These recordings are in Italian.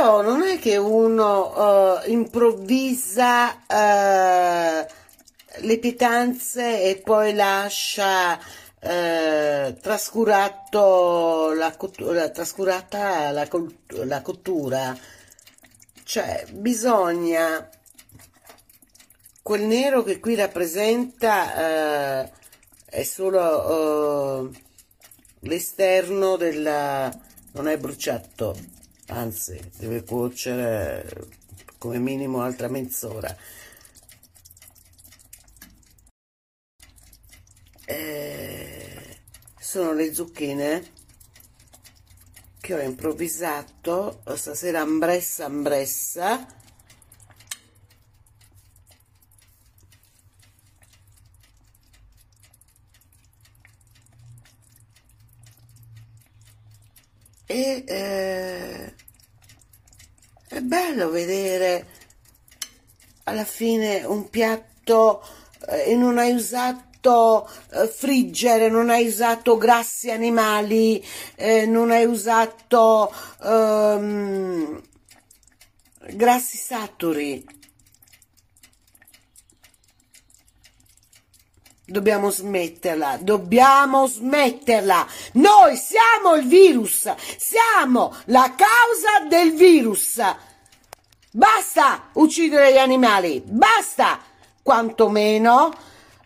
però non è che uno uh, improvvisa uh, le pietanze e poi lascia uh, trascurato la, la, trascurata la, la cottura. Cioè, bisogna quel nero che qui rappresenta è solo l'esterno della non è bruciato anzi deve cuocere come minimo altra mezz'ora. Eh, sono le zucchine che ho improvvisato stasera ambressa ambressa. E eh, è bello vedere alla fine un piatto eh, e non hai usato eh, friggere, non hai usato grassi animali, eh, non hai usato ehm, grassi saturi Dobbiamo smetterla, dobbiamo smetterla. Noi siamo il virus, siamo la causa del virus. Basta uccidere gli animali, basta, quantomeno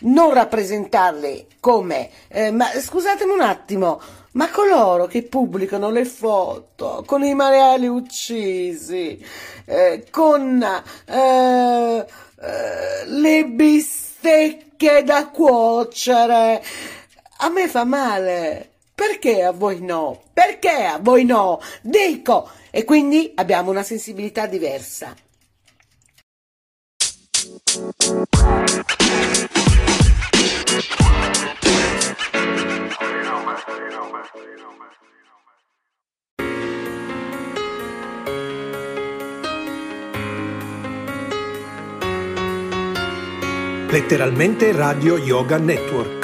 non rappresentarli come... Eh, ma scusatemi un attimo, ma coloro che pubblicano le foto con i maiali uccisi, eh, con eh, eh le bistecche che da cuocere. A me fa male. Perché a voi no? Perché a voi no? Dico! E quindi abbiamo una sensibilità diversa. Letteralmente Radio Yoga Network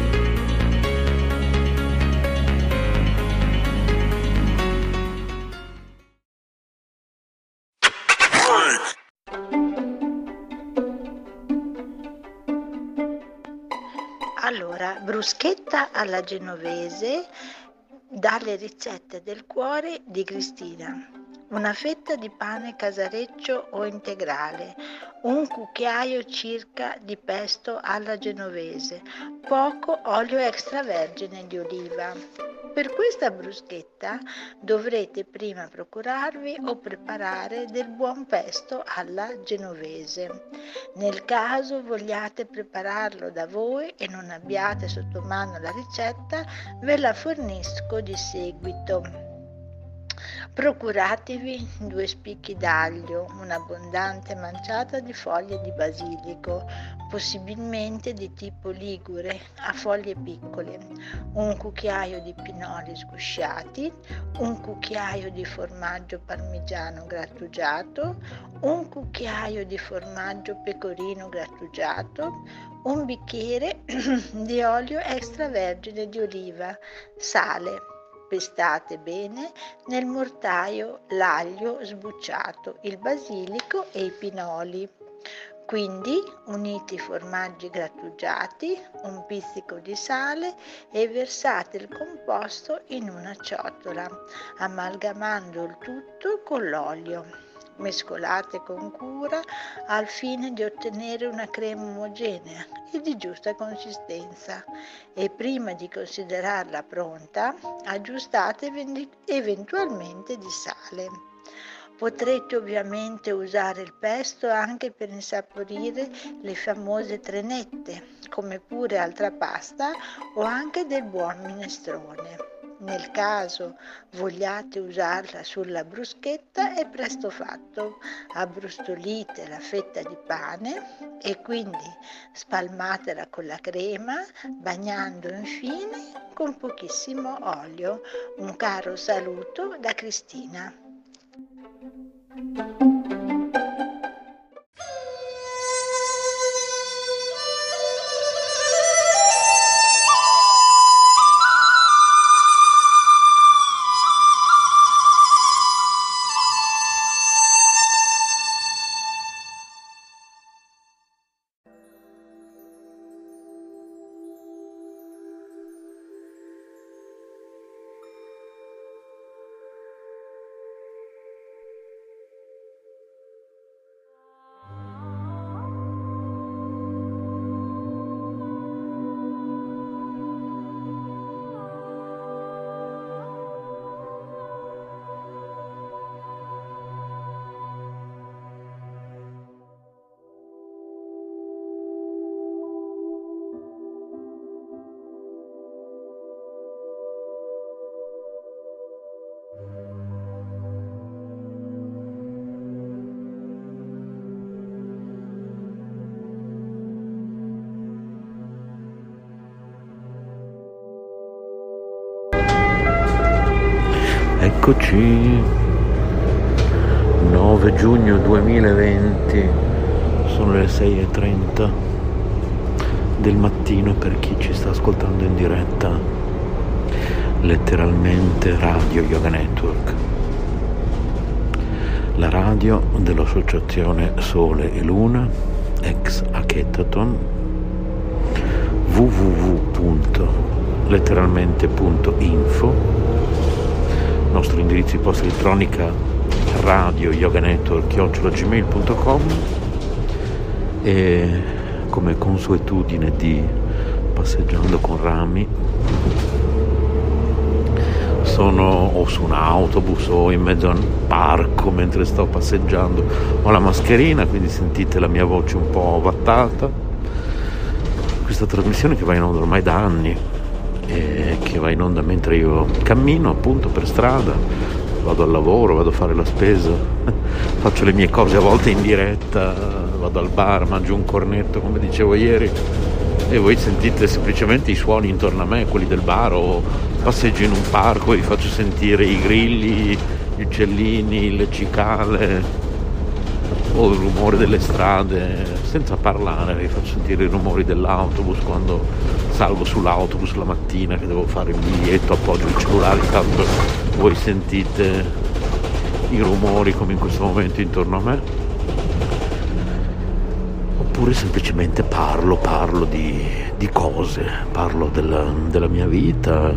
Bruschetta alla genovese dalle ricette del cuore di Cristina. Una fetta di pane casareccio o integrale, un cucchiaio circa di pesto alla genovese, poco olio extravergine di oliva. Per questa bruschetta dovrete prima procurarvi o preparare del buon pesto alla genovese. Nel caso vogliate prepararlo da voi e non abbiate sotto mano la ricetta, ve la fornisco di seguito. Procuratevi due spicchi d'aglio, un'abbondante manciata di foglie di basilico, possibilmente di tipo ligure, a foglie piccole, un cucchiaio di pinoli sgusciati, un cucchiaio di formaggio parmigiano grattugiato, un cucchiaio di formaggio pecorino grattugiato, un bicchiere di olio extravergine di oliva, sale, pestate bene nel mortaio l'aglio sbucciato, il basilico e i pinoli. Quindi unite i formaggi grattugiati, un pizzico di sale e versate il composto in una ciotola, amalgamando il tutto con l'olio mescolate con cura al fine di ottenere una crema omogenea e di giusta consistenza e prima di considerarla pronta aggiustate eventualmente di sale. Potrete ovviamente usare il pesto anche per insaporire le famose trenette, come pure altra pasta o anche del buon minestrone. Nel caso vogliate usarla sulla bruschetta è presto fatto. Abbrustolite la fetta di pane e quindi spalmatela con la crema, bagnando infine con pochissimo olio. Un caro saluto da Cristina. Eccoci, 9 giugno 2020, sono le 6.30 del mattino per chi ci sta ascoltando in diretta, letteralmente Radio Yoga Network, la radio dell'associazione Sole e Luna, ex Hackathon, www.letteralmente.info nostro indirizzo di posta elettronica radio yoga network chiocciolagmail.com e come consuetudine di passeggiando con rami sono o su un autobus o in mezzo a un parco mentre sto passeggiando ho la mascherina quindi sentite la mia voce un po' vattata questa trasmissione che va in onda ormai da anni eh, che va in onda mentre io cammino appunto per strada, vado al lavoro, vado a fare la spesa, faccio le mie cose a volte in diretta, vado al bar, mangio un cornetto come dicevo ieri e voi sentite semplicemente i suoni intorno a me, quelli del bar o passeggio in un parco e vi faccio sentire i grilli, gli uccellini, le cicale o il rumore delle strade, senza parlare, vi faccio sentire i rumori dell'autobus quando salgo sull'autobus la mattina che devo fare il biglietto, appoggio il cellulare, intanto voi sentite i rumori come in questo momento intorno a me. Oppure semplicemente parlo, parlo di, di cose, parlo della, della mia vita,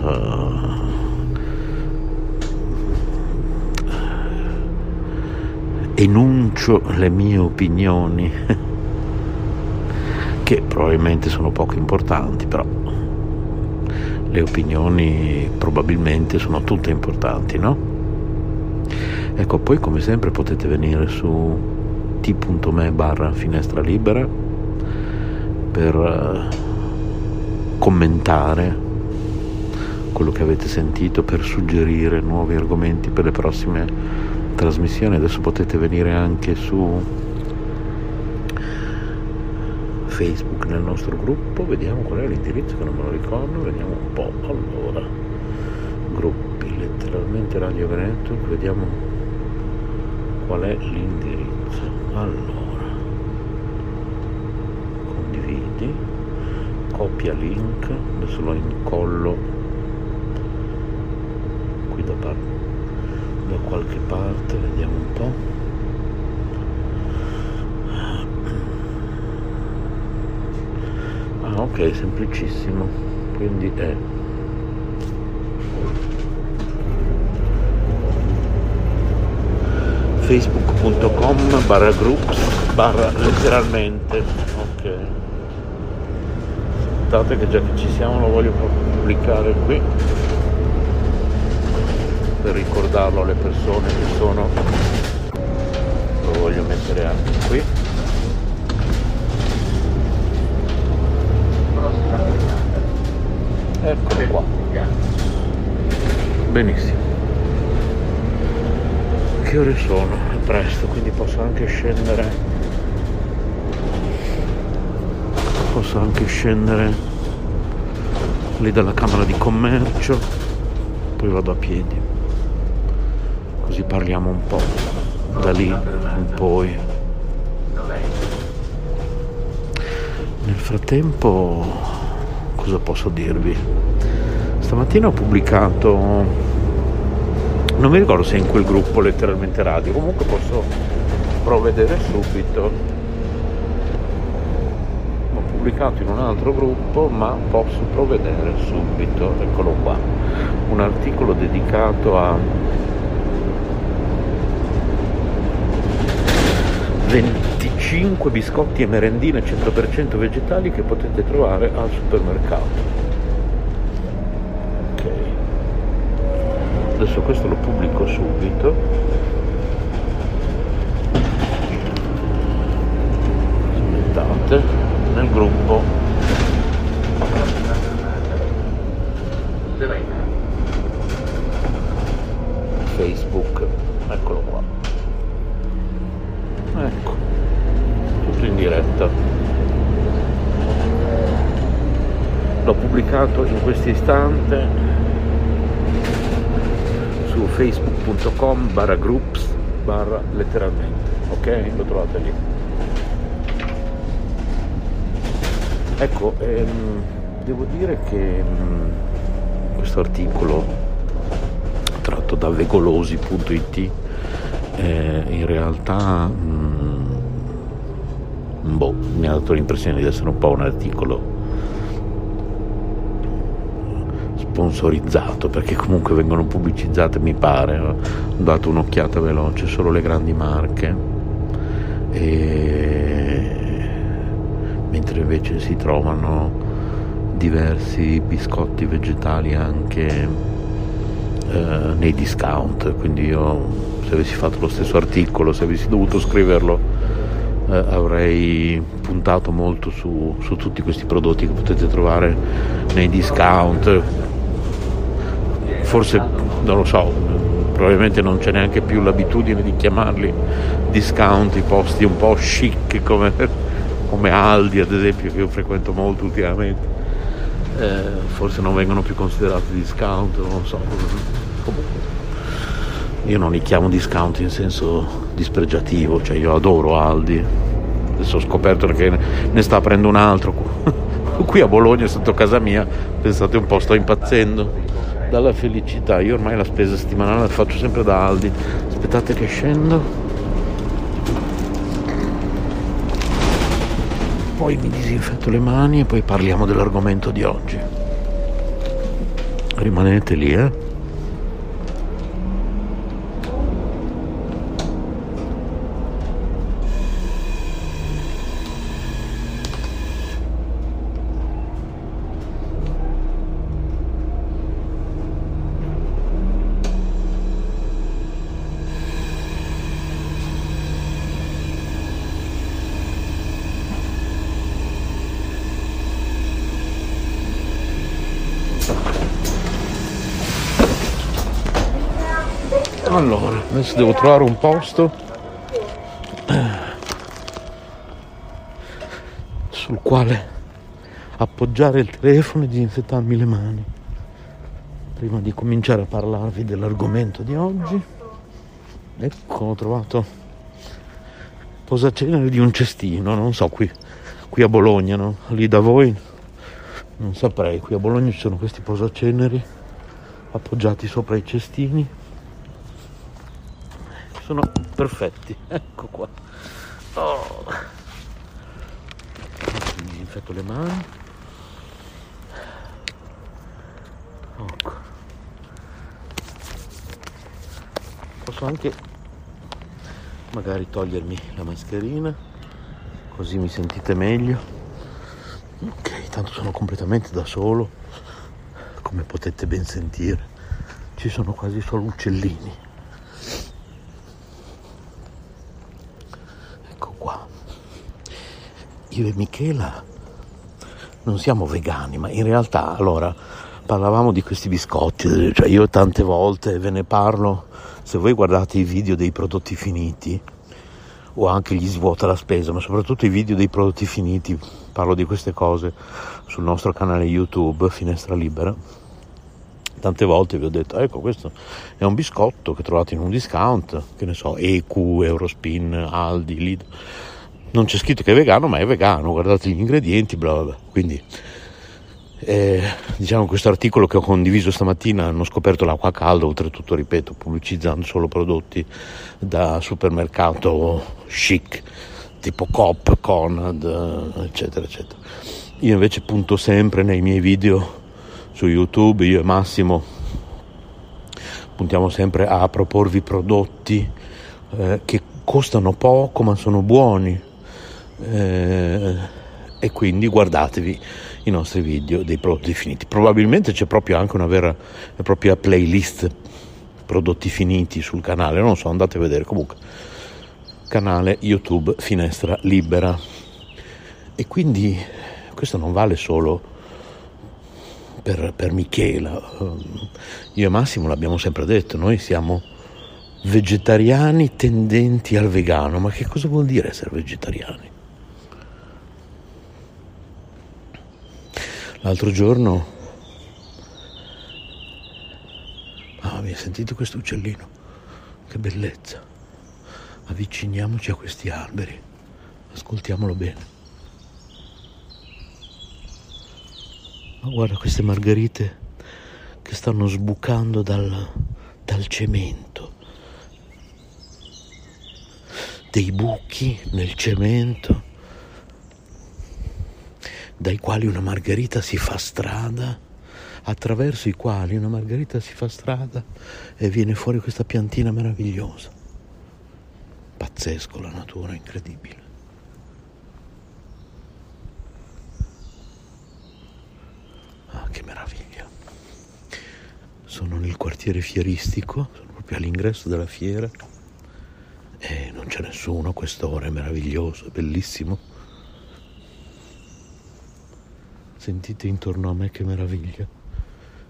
enuncio le mie opinioni, che probabilmente sono poco importanti, però le opinioni probabilmente sono tutte importanti, no? Ecco, poi come sempre potete venire su t.me barra finestra libera per eh, commentare quello che avete sentito, per suggerire nuovi argomenti per le prossime trasmissione adesso potete venire anche su Facebook nel nostro gruppo vediamo qual è l'indirizzo che non me lo ricordo vediamo un po' allora gruppi letteralmente Radio Veneto vediamo qual è l'indirizzo allora condividi copia link adesso lo incollo qui da parte da qualche parte, vediamo un po'. Ah ok, semplicissimo, quindi è facebook.com barra groups barra letteralmente. Ok. Aspettate che già che ci siamo lo voglio pubblicare qui per ricordarlo alle persone che sono. Lo voglio mettere anche qui eccolo qua. Benissimo. Che ore sono? è presto quindi posso anche scendere. Posso anche scendere lì dalla camera di commercio. Poi vado a piedi. Così parliamo un po' da lì in poi. Nel frattempo cosa posso dirvi? Stamattina ho pubblicato, non mi ricordo se in quel gruppo letteralmente radio, comunque posso provvedere subito. Ho pubblicato in un altro gruppo ma posso provvedere subito, eccolo qua, un articolo dedicato a 25 biscotti e merendine 100% vegetali che potete trovare al supermercato. Adesso questo lo pubblico subito. Aspettate, nel gruppo. Facebook, eccolo qua. Ecco, tutto in diretta. L'ho pubblicato in questo istante facebook.com barra groups barra letteralmente ok? Lo trovate lì. Ecco ehm, devo dire che mh, questo articolo tratto da vegolosi.it eh, in realtà mh, boh, mi ha dato l'impressione di essere un po' un articolo sponsorizzato perché comunque vengono pubblicizzate mi pare ho dato un'occhiata veloce solo le grandi marche. E... mentre invece si trovano diversi biscotti vegetali anche eh, nei discount quindi io se avessi fatto lo stesso articolo se avessi dovuto scriverlo eh, avrei puntato molto su, su tutti questi prodotti che potete trovare nei discount forse non lo so, probabilmente non c'è neanche più l'abitudine di chiamarli discount, i posti un po' chic come, come Aldi ad esempio che io frequento molto ultimamente, eh, forse non vengono più considerati discount, non lo so. Comunque, io non li chiamo discount in senso dispregiativo, cioè io adoro Aldi, adesso ho scoperto che ne sta aprendo un altro qui a Bologna sotto casa mia, pensate un po' sto impazzendo dalla felicità. Io ormai la spesa settimanale la faccio sempre da Aldi. Aspettate che scendo. Poi mi disinfetto le mani e poi parliamo dell'argomento di oggi. Rimanete lì, eh. Allora, adesso devo trovare un posto sul quale appoggiare il telefono e disinfettarmi le mani prima di cominciare a parlarvi dell'argomento di oggi. Ecco, ho trovato posacenere di un cestino, non so qui, qui a Bologna, no? Lì da voi non saprei, qui a Bologna ci sono questi posaceneri appoggiati sopra i cestini sono perfetti. Ecco qua. Oh. mi disinfetto le mani. Ecco. Posso anche magari togliermi la mascherina così mi sentite meglio. Ok tanto sono completamente da solo come potete ben sentire. Ci sono quasi solo uccellini io e Michela non siamo vegani, ma in realtà allora parlavamo di questi biscotti, cioè io tante volte ve ne parlo, se voi guardate i video dei prodotti finiti o anche gli svuota la spesa, ma soprattutto i video dei prodotti finiti, parlo di queste cose sul nostro canale YouTube Finestra Libera. Tante volte vi ho detto, ecco questo è un biscotto che trovate in un discount, che ne so, EQ, Eurospin, Aldi, Lidl non c'è scritto che è vegano, ma è vegano, guardate gli ingredienti, bla bla bla. Quindi, eh, diciamo, questo articolo che ho condiviso stamattina hanno scoperto l'acqua calda, oltretutto, ripeto, pubblicizzando solo prodotti da supermercato chic, tipo Coop, Conad, eccetera, eccetera. Io invece punto sempre nei miei video su YouTube, io e Massimo, puntiamo sempre a proporvi prodotti eh, che costano poco ma sono buoni eh, e quindi guardatevi i nostri video dei prodotti finiti. Probabilmente c'è proprio anche una vera e propria playlist prodotti finiti sul canale, non so, andate a vedere comunque. Canale YouTube Finestra Libera. E quindi questo non vale solo per, per Michela. Io e Massimo l'abbiamo sempre detto, noi siamo vegetariani tendenti al vegano, ma che cosa vuol dire essere vegetariani? L'altro giorno mia, sentite questo uccellino, che bellezza. Avviciniamoci a questi alberi, ascoltiamolo bene. Guarda queste margherite che stanno sbucando dal, dal cemento. Dei buchi nel cemento dai quali una margherita si fa strada, attraverso i quali una margherita si fa strada e viene fuori questa piantina meravigliosa. Pazzesco la natura, incredibile. Ah, che meraviglia. Sono nel quartiere fieristico, sono proprio all'ingresso della fiera e non c'è nessuno quest'ora, è meraviglioso, è bellissimo. Sentite intorno a me che meraviglia,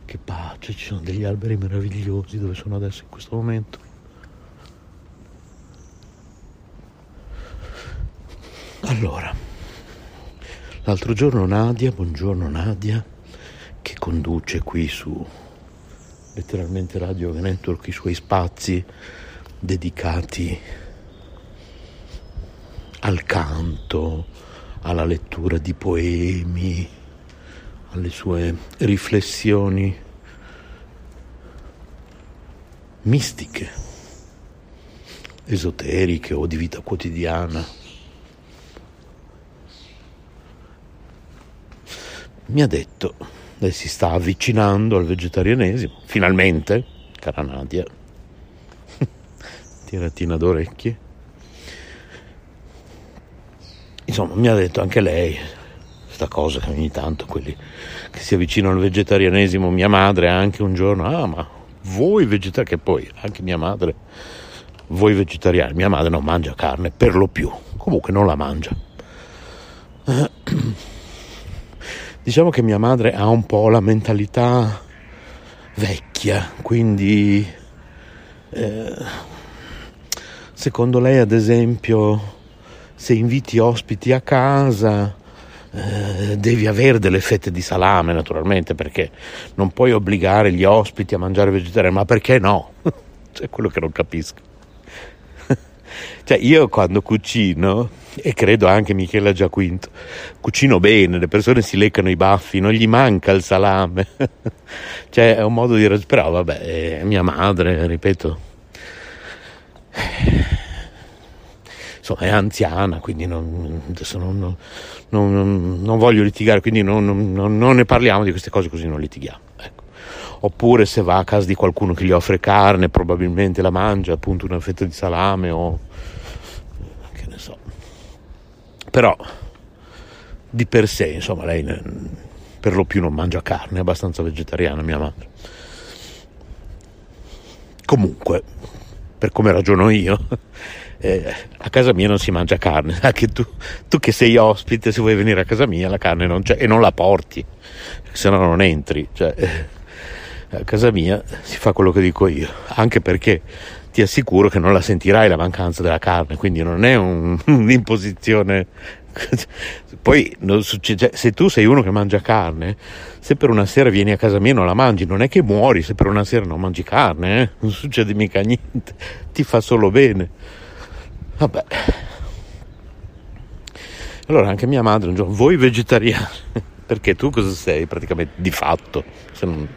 che pace, ci sono degli alberi meravigliosi dove sono adesso in questo momento. Allora, l'altro giorno Nadia, buongiorno Nadia, che conduce qui su letteralmente Radio Network i suoi spazi dedicati al canto, alla lettura di poemi, alle sue riflessioni mistiche, esoteriche o di vita quotidiana. Mi ha detto, lei si sta avvicinando al vegetarianesimo, finalmente, cara Nadia, tiratina d'orecchie. Insomma, mi ha detto anche lei, questa cosa che ogni tanto quelli che si avvicinano al vegetarianesimo, mia madre anche un giorno, ah ma voi vegetariani, che poi anche mia madre, voi vegetariani, mia madre non mangia carne per lo più, comunque non la mangia. Diciamo che mia madre ha un po' la mentalità vecchia, quindi eh, secondo lei ad esempio se inviti ospiti a casa eh, devi avere delle fette di salame naturalmente perché non puoi obbligare gli ospiti a mangiare vegetariano, ma perché no? Cioè quello che non capisco. Cioè io quando cucino, e credo anche Michela Giaquinto, cucino bene, le persone si leccano i baffi, non gli manca il salame. cioè è un modo di... però vabbè, mia madre, ripeto insomma, è anziana, quindi non, non, non, non voglio litigare, quindi non, ne parliamo di queste cose così non litighiamo. Ecco. Oppure se va a casa di qualcuno che gli offre carne, probabilmente la mangia, appunto una fetta di salame o che ne so. Però di per sé, insomma, lei per lo più non mangia carne, è abbastanza vegetariana mia madre. Comunque, per come ragiono io, eh, a casa mia non si mangia carne, anche tu, tu, che sei ospite, se vuoi venire a casa mia la carne non c'è e non la porti, se no non entri. Cioè, eh, a casa mia si fa quello che dico io, anche perché ti assicuro che non la sentirai la mancanza della carne, quindi non è un, un'imposizione. Poi succede, cioè, se tu sei uno che mangia carne, se per una sera vieni a casa mia e non la mangi, non è che muori se per una sera non mangi carne, eh? non succede mica niente, ti fa solo bene. Vabbè. Allora anche mia madre un giorno, voi vegetariani, perché tu cosa sei praticamente di fatto? Non...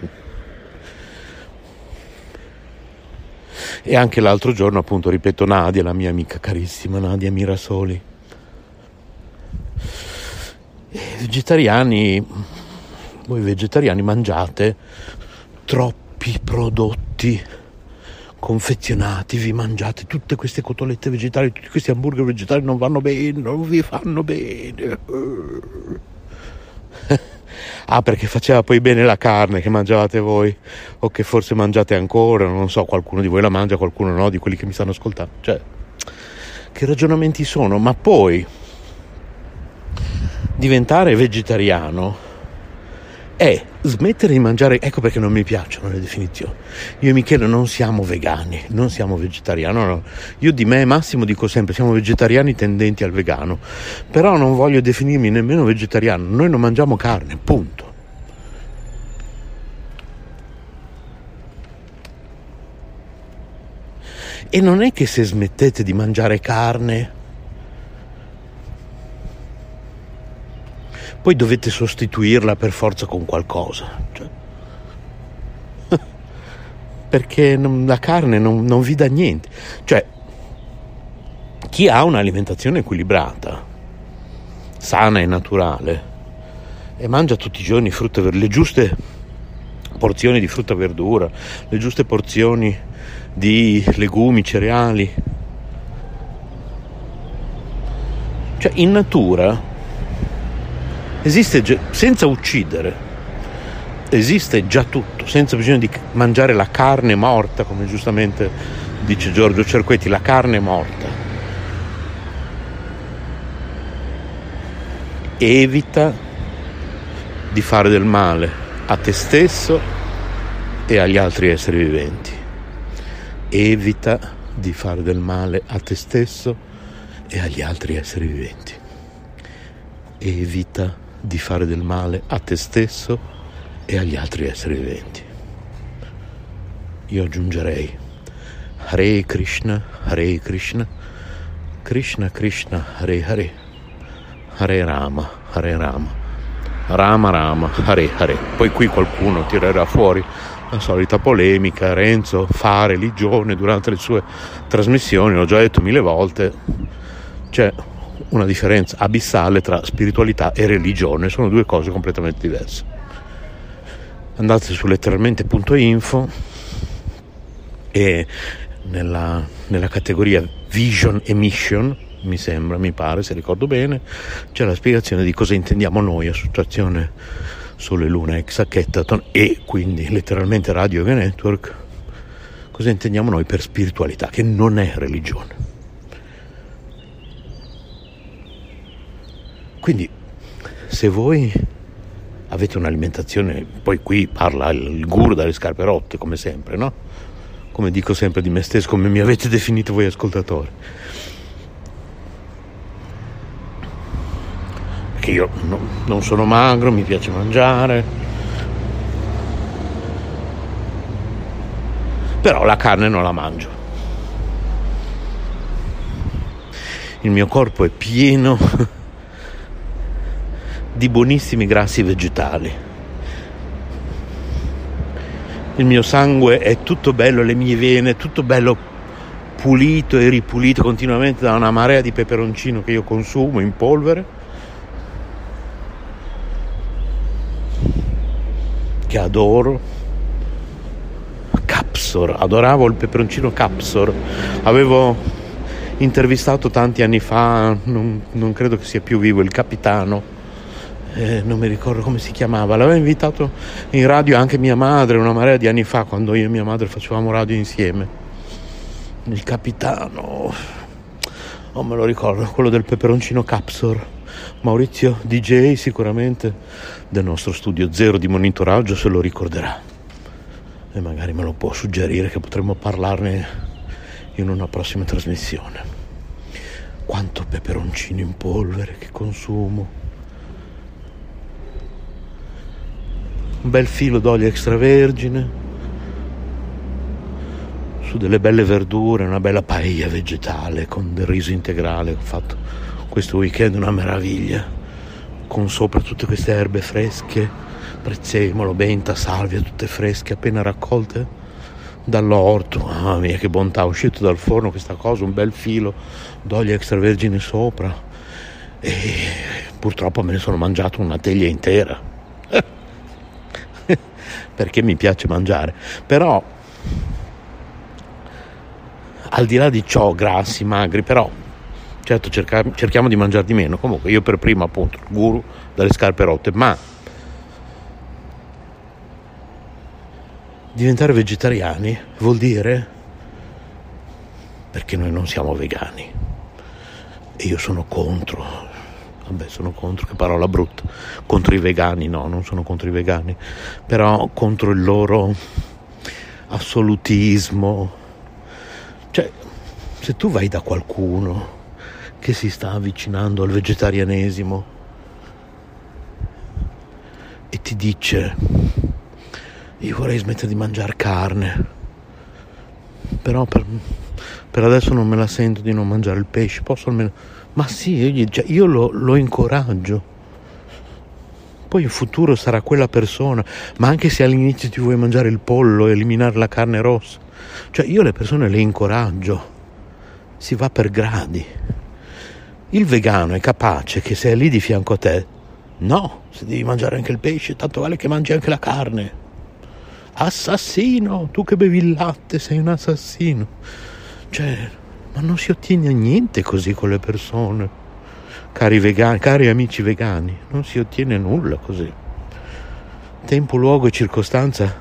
E anche l'altro giorno appunto, ripeto, Nadia, la mia amica carissima, Nadia Mirasoli. I vegetariani, voi vegetariani mangiate troppi prodotti confezionati, vi mangiate tutte queste cotolette vegetali, tutti questi hamburger vegetali non vanno bene, non vi fanno bene. ah, perché faceva poi bene la carne che mangiavate voi, o che forse mangiate ancora, non so, qualcuno di voi la mangia, qualcuno no, di quelli che mi stanno ascoltando. Cioè, che ragionamenti sono? Ma poi diventare vegetariano è smettere di mangiare, ecco perché non mi piacciono le definizioni. Io e Michele non siamo vegani, non siamo vegetariani, no, no. io di me Massimo dico sempre siamo vegetariani tendenti al vegano, però non voglio definirmi nemmeno vegetariano, noi non mangiamo carne, punto. E non è che se smettete di mangiare carne, poi dovete sostituirla per forza con qualcosa. Cioè, perché la carne non, non vi dà niente. Cioè, chi ha un'alimentazione equilibrata, sana e naturale, e mangia tutti i giorni frutta le giuste porzioni di frutta e verdura, le giuste porzioni di legumi, cereali. Cioè in natura esiste senza uccidere, esiste già tutto, senza bisogno di mangiare la carne morta, come giustamente dice Giorgio Cerquetti, la carne morta. Evita di fare del male a te stesso e agli altri esseri viventi. Evita di fare del male a te stesso e agli altri esseri viventi. Evita di fare del male a te stesso e agli altri esseri viventi. Io aggiungerei Hare Krishna, Hare Krishna, Krishna Krishna, Hare Hare, Hare Rama, Hare Rama. Rama Rama, Hare Hare. Poi qui qualcuno tirerà fuori la solita polemica, Renzo fa religione durante le sue trasmissioni, l'ho già detto mille volte, c'è una differenza abissale tra spiritualità e religione, sono due cose completamente diverse. Andate su letteralmente.info e nella, nella categoria Vision e Mission mi sembra, mi pare, se ricordo bene, c'è la spiegazione di cosa intendiamo noi, Associazione Sole Luna Ex Hackathon e quindi letteralmente Radio Yoga Network, cosa intendiamo noi per spiritualità, che non è religione. Quindi se voi avete un'alimentazione, poi qui parla il guru dalle scarpe rotte, come sempre, no? Come dico sempre di me stesso, come mi avete definito voi ascoltatori perché io no, non sono magro, mi piace mangiare. Però la carne non la mangio. Il mio corpo è pieno di buonissimi grassi vegetali. Il mio sangue è tutto bello, le mie vene, tutto bello pulito e ripulito continuamente da una marea di peperoncino che io consumo in polvere che adoro. Capsor, adoravo il peperoncino Capsor. Avevo intervistato tanti anni fa, non, non credo che sia più vivo, il capitano. Eh, non mi ricordo come si chiamava, l'aveva invitato in radio anche mia madre una marea di anni fa quando io e mia madre facevamo radio insieme. Il capitano, non me lo ricordo, quello del peperoncino Capsor. Maurizio DJ sicuramente del nostro studio zero di monitoraggio se lo ricorderà e magari me lo può suggerire che potremmo parlarne in una prossima trasmissione. Quanto peperoncino in polvere che consumo. Un bel filo d'olio extravergine su delle belle verdure, una bella paella vegetale con del riso integrale. Ho fatto questo weekend una meraviglia con sopra tutte queste erbe fresche, prezzemolo, benta, salvia, tutte fresche, appena raccolte dall'orto. Mamma mia, che bontà, è uscito dal forno questa cosa, un bel filo d'olio extravergine sopra. E purtroppo me ne sono mangiato una teglia intera. Perché mi piace mangiare. Però, al di là di ciò, grassi, magri, però certo cerca, cerchiamo di mangiare di meno comunque io per prima appunto il guru dalle scarpe rotte ma diventare vegetariani vuol dire perché noi non siamo vegani e io sono contro vabbè sono contro che parola brutta. Contro i vegani no non sono contro i vegani. Però contro il loro assolutismo. Cioè se tu vai da qualcuno che si sta avvicinando al vegetarianesimo e ti dice io vorrei smettere di mangiare carne però per, per adesso non me la sento di non mangiare il pesce, posso almeno... Ma sì, io, cioè, io lo, lo incoraggio. Poi in futuro sarà quella persona, ma anche se all'inizio ti vuoi mangiare il pollo, eliminare la carne rossa. Cioè io le persone le incoraggio, si va per gradi. Il vegano è capace che se è lì di fianco a te, no, se devi mangiare anche il pesce, tanto vale che mangi anche la carne. Assassino, tu che bevi il latte sei un assassino. Cioè, ma non si ottiene niente così con le persone. Cari vegani, cari amici vegani, non si ottiene nulla così. Tempo, luogo e circostanza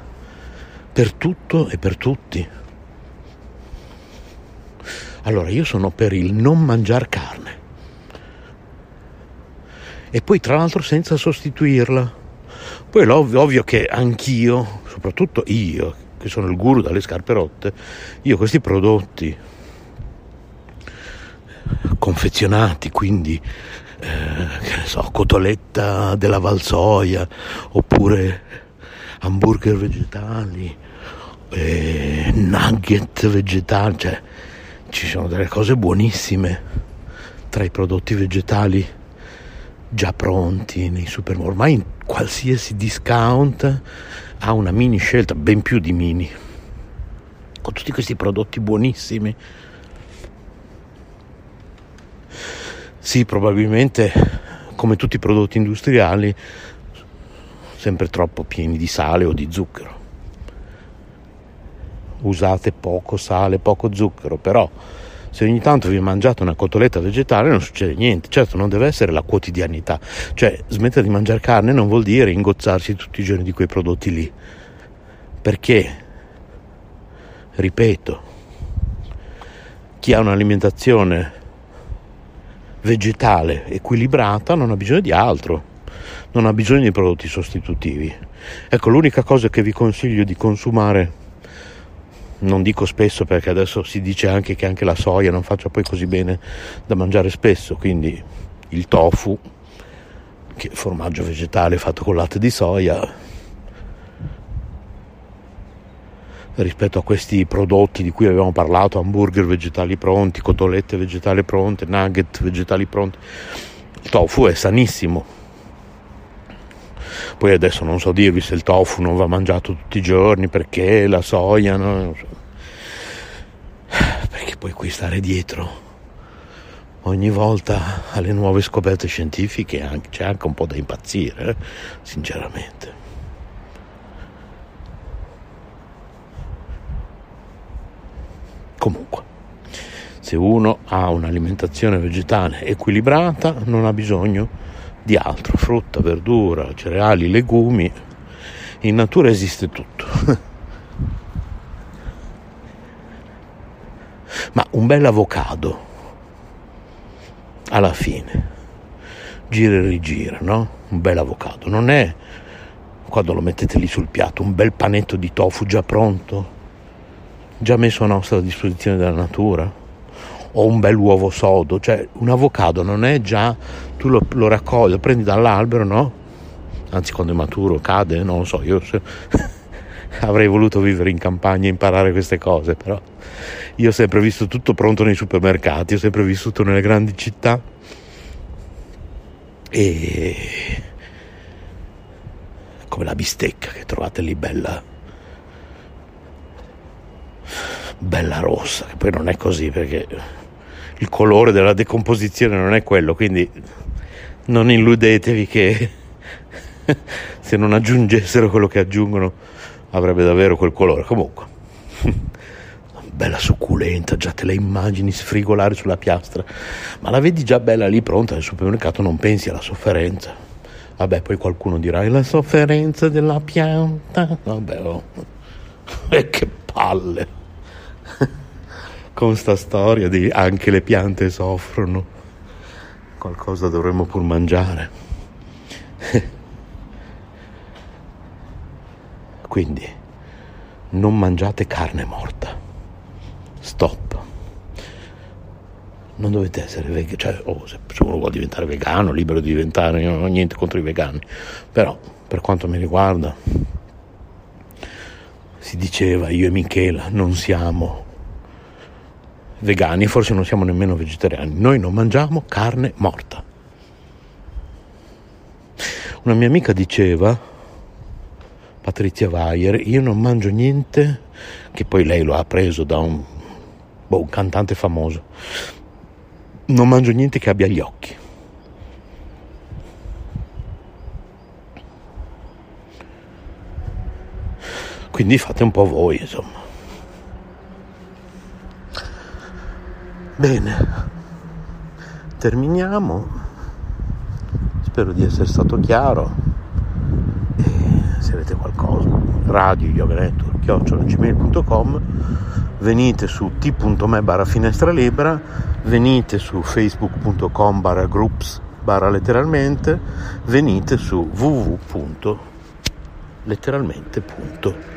per tutto e per tutti. Allora io sono per il non mangiare carne. E poi tra l'altro senza sostituirla. Poi è ovvio che anch'io, soprattutto io, che sono il guru dalle scarpe rotte, io questi prodotti confezionati, quindi eh, che ne so, cotoletta della Valsoia oppure hamburger vegetali, eh, nugget vegetali, cioè ci sono delle cose buonissime tra i prodotti vegetali già pronti nei supermercati. Ormai in qualsiasi discount ha una mini scelta, ben più di mini, con tutti questi prodotti buonissimi. Sì, probabilmente come tutti i prodotti industriali, sempre troppo pieni di sale o di zucchero. Usate poco sale, poco zucchero, però se ogni tanto vi mangiate una cotoletta vegetale non succede niente. Certo, non deve essere la quotidianità. Cioè, smettere di mangiare carne non vuol dire ingozzarsi tutti i giorni di quei prodotti lì. Perché, ripeto, chi ha un'alimentazione vegetale equilibrata non ha bisogno di altro, non ha bisogno di prodotti sostitutivi. Ecco, l'unica cosa che vi consiglio di consumare non dico spesso perché adesso si dice anche che anche la soia non faccia poi così bene da mangiare spesso, quindi il tofu, che è formaggio vegetale fatto con latte di soia, rispetto a questi prodotti di cui avevamo parlato, hamburger vegetali pronti, cotolette vegetali pronte, nugget vegetali pronti, il tofu è sanissimo. Poi adesso non so dirvi se il tofu non va mangiato tutti i giorni perché la soia, no? perché poi qui stare dietro ogni volta alle nuove scoperte scientifiche c'è anche un po' da impazzire, eh? sinceramente. Comunque, se uno ha un'alimentazione vegetale equilibrata non ha bisogno di altro, frutta, verdura, cereali, legumi. In natura esiste tutto. Ma un bel avocado, alla fine, gira e rigira, no? Un bel avocado. Non è quando lo mettete lì sul piatto, un bel panetto di tofu già pronto, già messo a nostra disposizione dalla natura. O un bel uovo sodo, cioè un avocado non è già, tu lo, lo raccogli, lo prendi dall'albero, no? Anzi quando è maturo cade, non lo so, io se, avrei voluto vivere in campagna e imparare queste cose, però io ho sempre visto tutto pronto nei supermercati, ho sempre vissuto nelle grandi città. E come la bistecca che trovate lì bella bella rossa, che poi non è così perché il colore della decomposizione non è quello, quindi non illudetevi che se non aggiungessero quello che aggiungono avrebbe davvero quel colore. Comunque, bella succulenta, già te la immagini sfrigolare sulla piastra, ma la vedi già bella lì pronta nel supermercato, non pensi alla sofferenza. Vabbè, poi qualcuno dirà, la sofferenza della pianta? Vabbè, oh. e che palle con sta storia di anche le piante soffrono, qualcosa dovremmo pur mangiare. Quindi non mangiate carne morta. Stop. Non dovete essere vegani, cioè oh, se uno vuole diventare vegano, libero di diventare, io non ho niente contro i vegani, però per quanto mi riguarda si diceva io e Michela non siamo vegani, forse non siamo nemmeno vegetariani, noi non mangiamo carne morta. Una mia amica diceva, Patrizia Weyer, io non mangio niente, che poi lei lo ha preso da un, boh, un cantante famoso, non mangio niente che abbia gli occhi. Quindi fate un po' voi, insomma. Bene, terminiamo. Spero di essere stato chiaro. E se avete qualcosa, radio yoga network chiocciolagmail.com venite su t.me barra finestra libera, venite su facebook.com barra groups barra letteralmente, venite su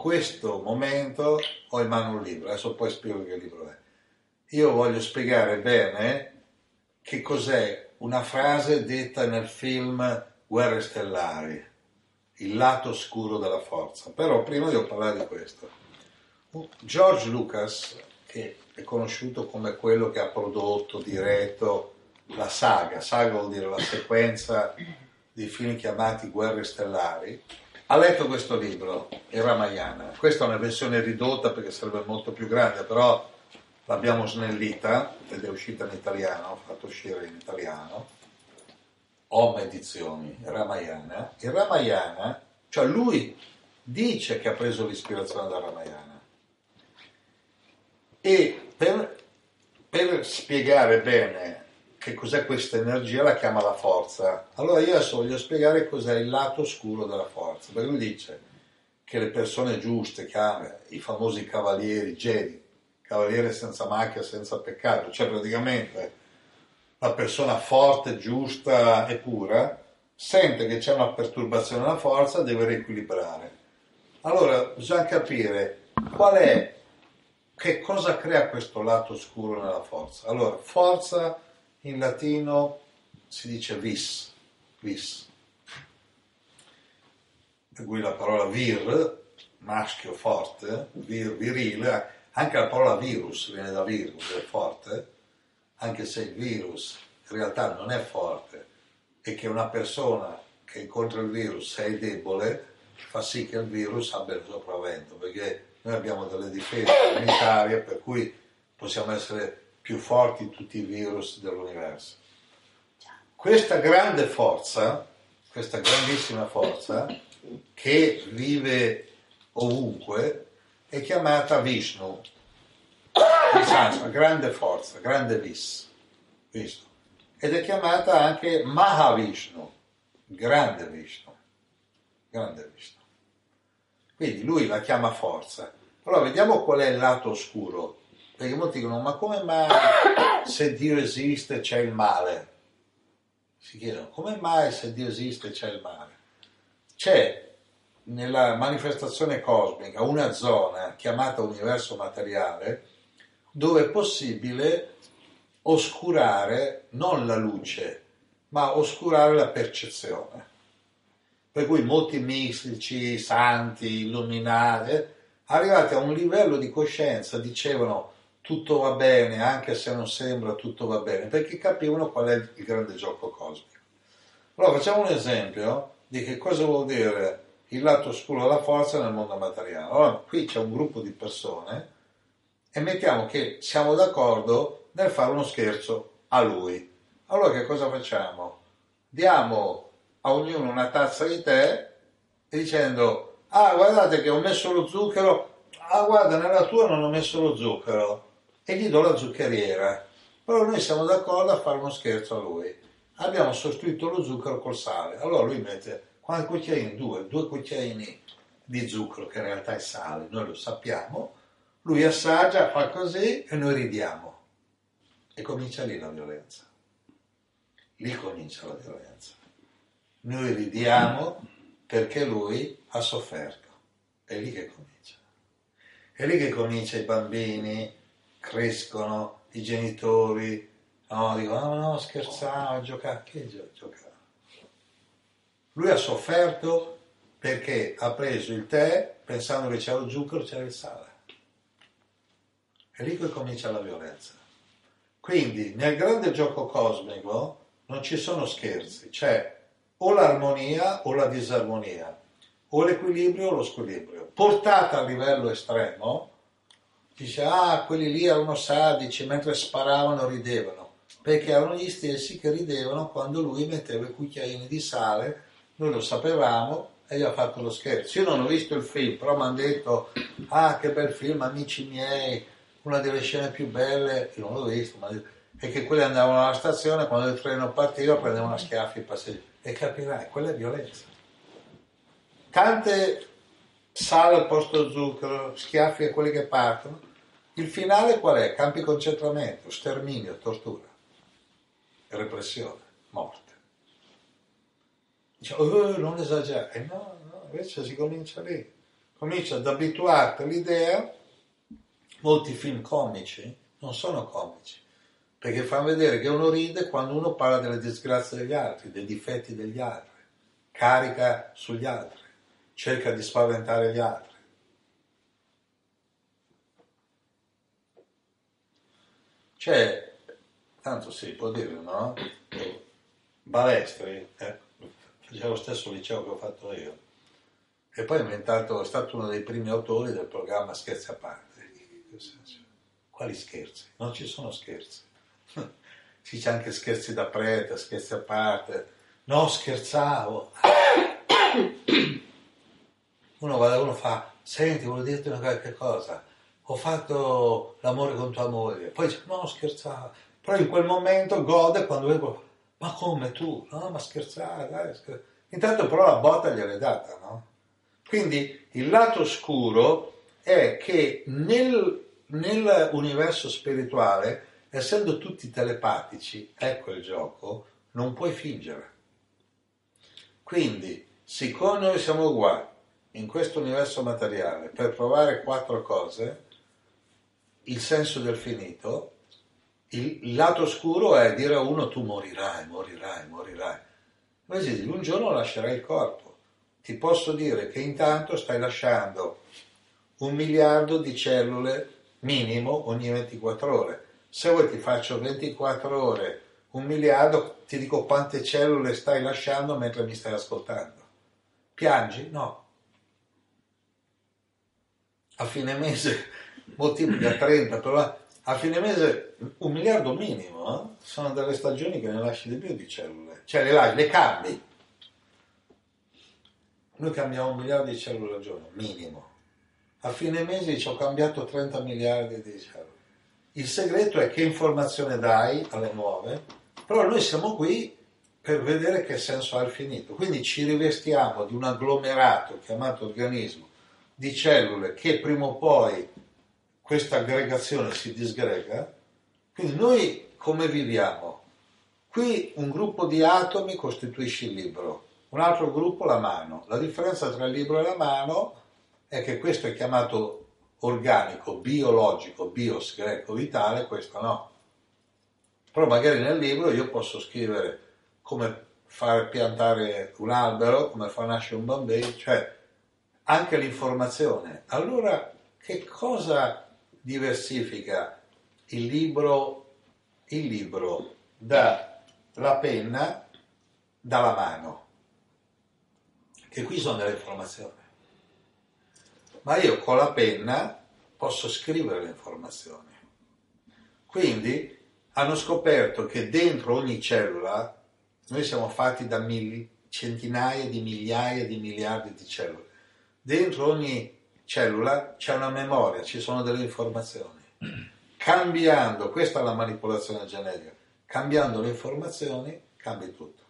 Questo momento ho in mano un libro, adesso poi spiego che libro è. Io voglio spiegare bene che cos'è una frase detta nel film Guerre Stellari, il lato oscuro della forza. Però prima devo parlare di questo. George Lucas, che è conosciuto come quello che ha prodotto, diretto la saga, saga vuol dire la sequenza di film chiamati Guerre Stellari, ha letto questo libro, il Ramayana. Questa è una versione ridotta perché sarebbe molto più grande, però l'abbiamo snellita ed è uscita in italiano, ho fatto uscire in italiano. Om edizioni, Ramayana. Il Ramayana, cioè lui dice che ha preso l'ispirazione dal Ramayana. E per, per spiegare bene che cos'è questa energia la chiama la forza. Allora io adesso voglio spiegare cos'è il lato oscuro della forza, perché lui dice che le persone giuste, ha i famosi cavalieri, Jedi, cavaliere senza macchia, senza peccato, cioè praticamente la persona forte, giusta e pura, sente che c'è una perturbazione della forza, deve riequilibrare. Allora bisogna capire qual è, che cosa crea questo lato oscuro nella forza. Allora, forza in latino si dice vis, vis. Per cui la parola vir, maschio forte, vir, virile, anche la parola virus viene da virus, è forte, anche se il virus in realtà non è forte e che una persona che incontra il virus è debole, fa sì che il virus abbia il sopravvento, perché noi abbiamo delle difese immunitarie per cui possiamo essere più forti di tutti i virus dell'universo. Questa grande forza, questa grandissima forza, che vive ovunque, è chiamata Vishnu, in grande forza, grande vis, Vishnu. ed è chiamata anche Mahavishnu, grande Vishnu, grande Vishnu. Quindi lui la chiama forza. Allora vediamo qual è il lato oscuro perché molti dicono, ma come mai se Dio esiste c'è il male? si chiedono come mai se Dio esiste c'è il male. C'è nella manifestazione cosmica una zona chiamata universo materiale dove è possibile oscurare non la luce, ma oscurare la percezione. Per cui molti mistici, santi, illuminati, arrivati a un livello di coscienza, dicevano tutto va bene, anche se non sembra tutto va bene, perché capivano qual è il grande gioco cosmico. Allora facciamo un esempio di che cosa vuol dire il lato oscuro della forza nel mondo materiale. Allora, qui c'è un gruppo di persone e mettiamo che siamo d'accordo nel fare uno scherzo a lui. Allora che cosa facciamo? Diamo a ognuno una tazza di tè dicendo ah guardate che ho messo lo zucchero, ah guarda nella tua non ho messo lo zucchero e gli do la zuccheriera. Però noi siamo d'accordo a fare uno scherzo a lui. Abbiamo sostituito lo zucchero col sale. Allora lui mette quanti cucchiaini? Due, due cucchiaini di zucchero che in realtà è sale, noi lo sappiamo. Lui assaggia, fa così e noi ridiamo. E comincia lì la violenza. Lì comincia la violenza. Noi ridiamo perché lui ha sofferto. È lì che comincia. È lì che comincia i bambini, crescono, i genitori, no, dicono no, no, scherzavo, giocavo, che giocava? Lui ha sofferto perché ha preso il tè pensando che c'era lo zucchero, c'era il sale. È lì che comincia la violenza. Quindi nel grande gioco cosmico non ci sono scherzi, c'è o l'armonia o la disarmonia, o l'equilibrio o lo squilibrio. Portata a livello estremo, dice, ah, quelli lì erano sadici, mentre sparavano ridevano, perché erano gli stessi che ridevano quando lui metteva i cucchiaini di sale, noi lo sapevamo e gli ha fatto lo scherzo. Io non ho visto il film, però mi hanno detto, ah, che bel film, amici miei, una delle scene più belle, io non l'ho visto, ma è che quelli andavano alla stazione, quando il treno partiva prendevano a schiaffi i passeggeri e capirai, quella è violenza. Tante sale al posto zucchero, schiaffi a quelli che partono. Il finale qual è? Campi concentramento, sterminio, tortura, repressione, morte. Dice, oh, non esagerare. No, no, invece si comincia lì. Comincia ad abituarti all'idea, molti film comici non sono comici, perché fanno vedere che uno ride quando uno parla delle disgrazie degli altri, dei difetti degli altri, carica sugli altri, cerca di spaventare gli altri. C'è, tanto si può dire, no? Balestri, eh, faceva lo stesso liceo che ho fatto io, e poi è inventato, è stato uno dei primi autori del programma Scherzi a parte. Quali scherzi? Non ci sono scherzi sì, c'è anche scherzi da prete, scherzi a parte. No, scherzavo. Uno va da uno fa, senti, volevo dirti una qualche cosa. Ho fatto l'amore con tua moglie. Poi dice, no, scherzavo. Però in quel momento gode quando vedo, ma come tu? No, ma scherzare, dai. Scherzavo. Intanto però la botta gliel'hai data, no? Quindi il lato oscuro è che nel, nell'universo spirituale essendo tutti telepatici, ecco il gioco, non puoi fingere. Quindi, siccome noi siamo uguali in questo universo materiale per provare quattro cose, il senso del finito, il lato oscuro è dire a uno tu morirai, morirai, morirai. Invece un giorno lascerai il corpo. Ti posso dire che intanto stai lasciando un miliardo di cellule minimo ogni 24 ore se vuoi ti faccio 24 ore, un miliardo, ti dico quante cellule stai lasciando mentre mi stai ascoltando. Piangi? No. A fine mese moltiplica 30, però a fine mese un miliardo minimo, eh? sono delle stagioni che ne lasci di più di cellule, cioè le lasci, le cambi. Noi cambiamo un miliardo di cellule al giorno, minimo. A fine mese ci ho cambiato 30 miliardi di cellule. Il segreto è che informazione dai alle nuove, però noi siamo qui per vedere che senso ha il finito. Quindi ci rivestiamo di un agglomerato chiamato organismo di cellule che prima o poi questa aggregazione si disgrega. Quindi noi come viviamo? Qui un gruppo di atomi costituisce il libro, un altro gruppo la mano. La differenza tra il libro e la mano è che questo è chiamato organico, biologico, bios greco vitale, questo no. Però magari nel libro io posso scrivere come fare piantare un albero, come far nascere un bambino, cioè anche l'informazione. Allora che cosa diversifica il libro, il libro dalla penna dalla mano? Che qui sono delle informazioni. Ma io con la penna posso scrivere le informazioni. Quindi hanno scoperto che dentro ogni cellula noi siamo fatti da mil, centinaia di migliaia di miliardi di cellule. Dentro ogni cellula c'è una memoria, ci sono delle informazioni. Cambiando, questa è la manipolazione genetica, cambiando le informazioni cambi tutto.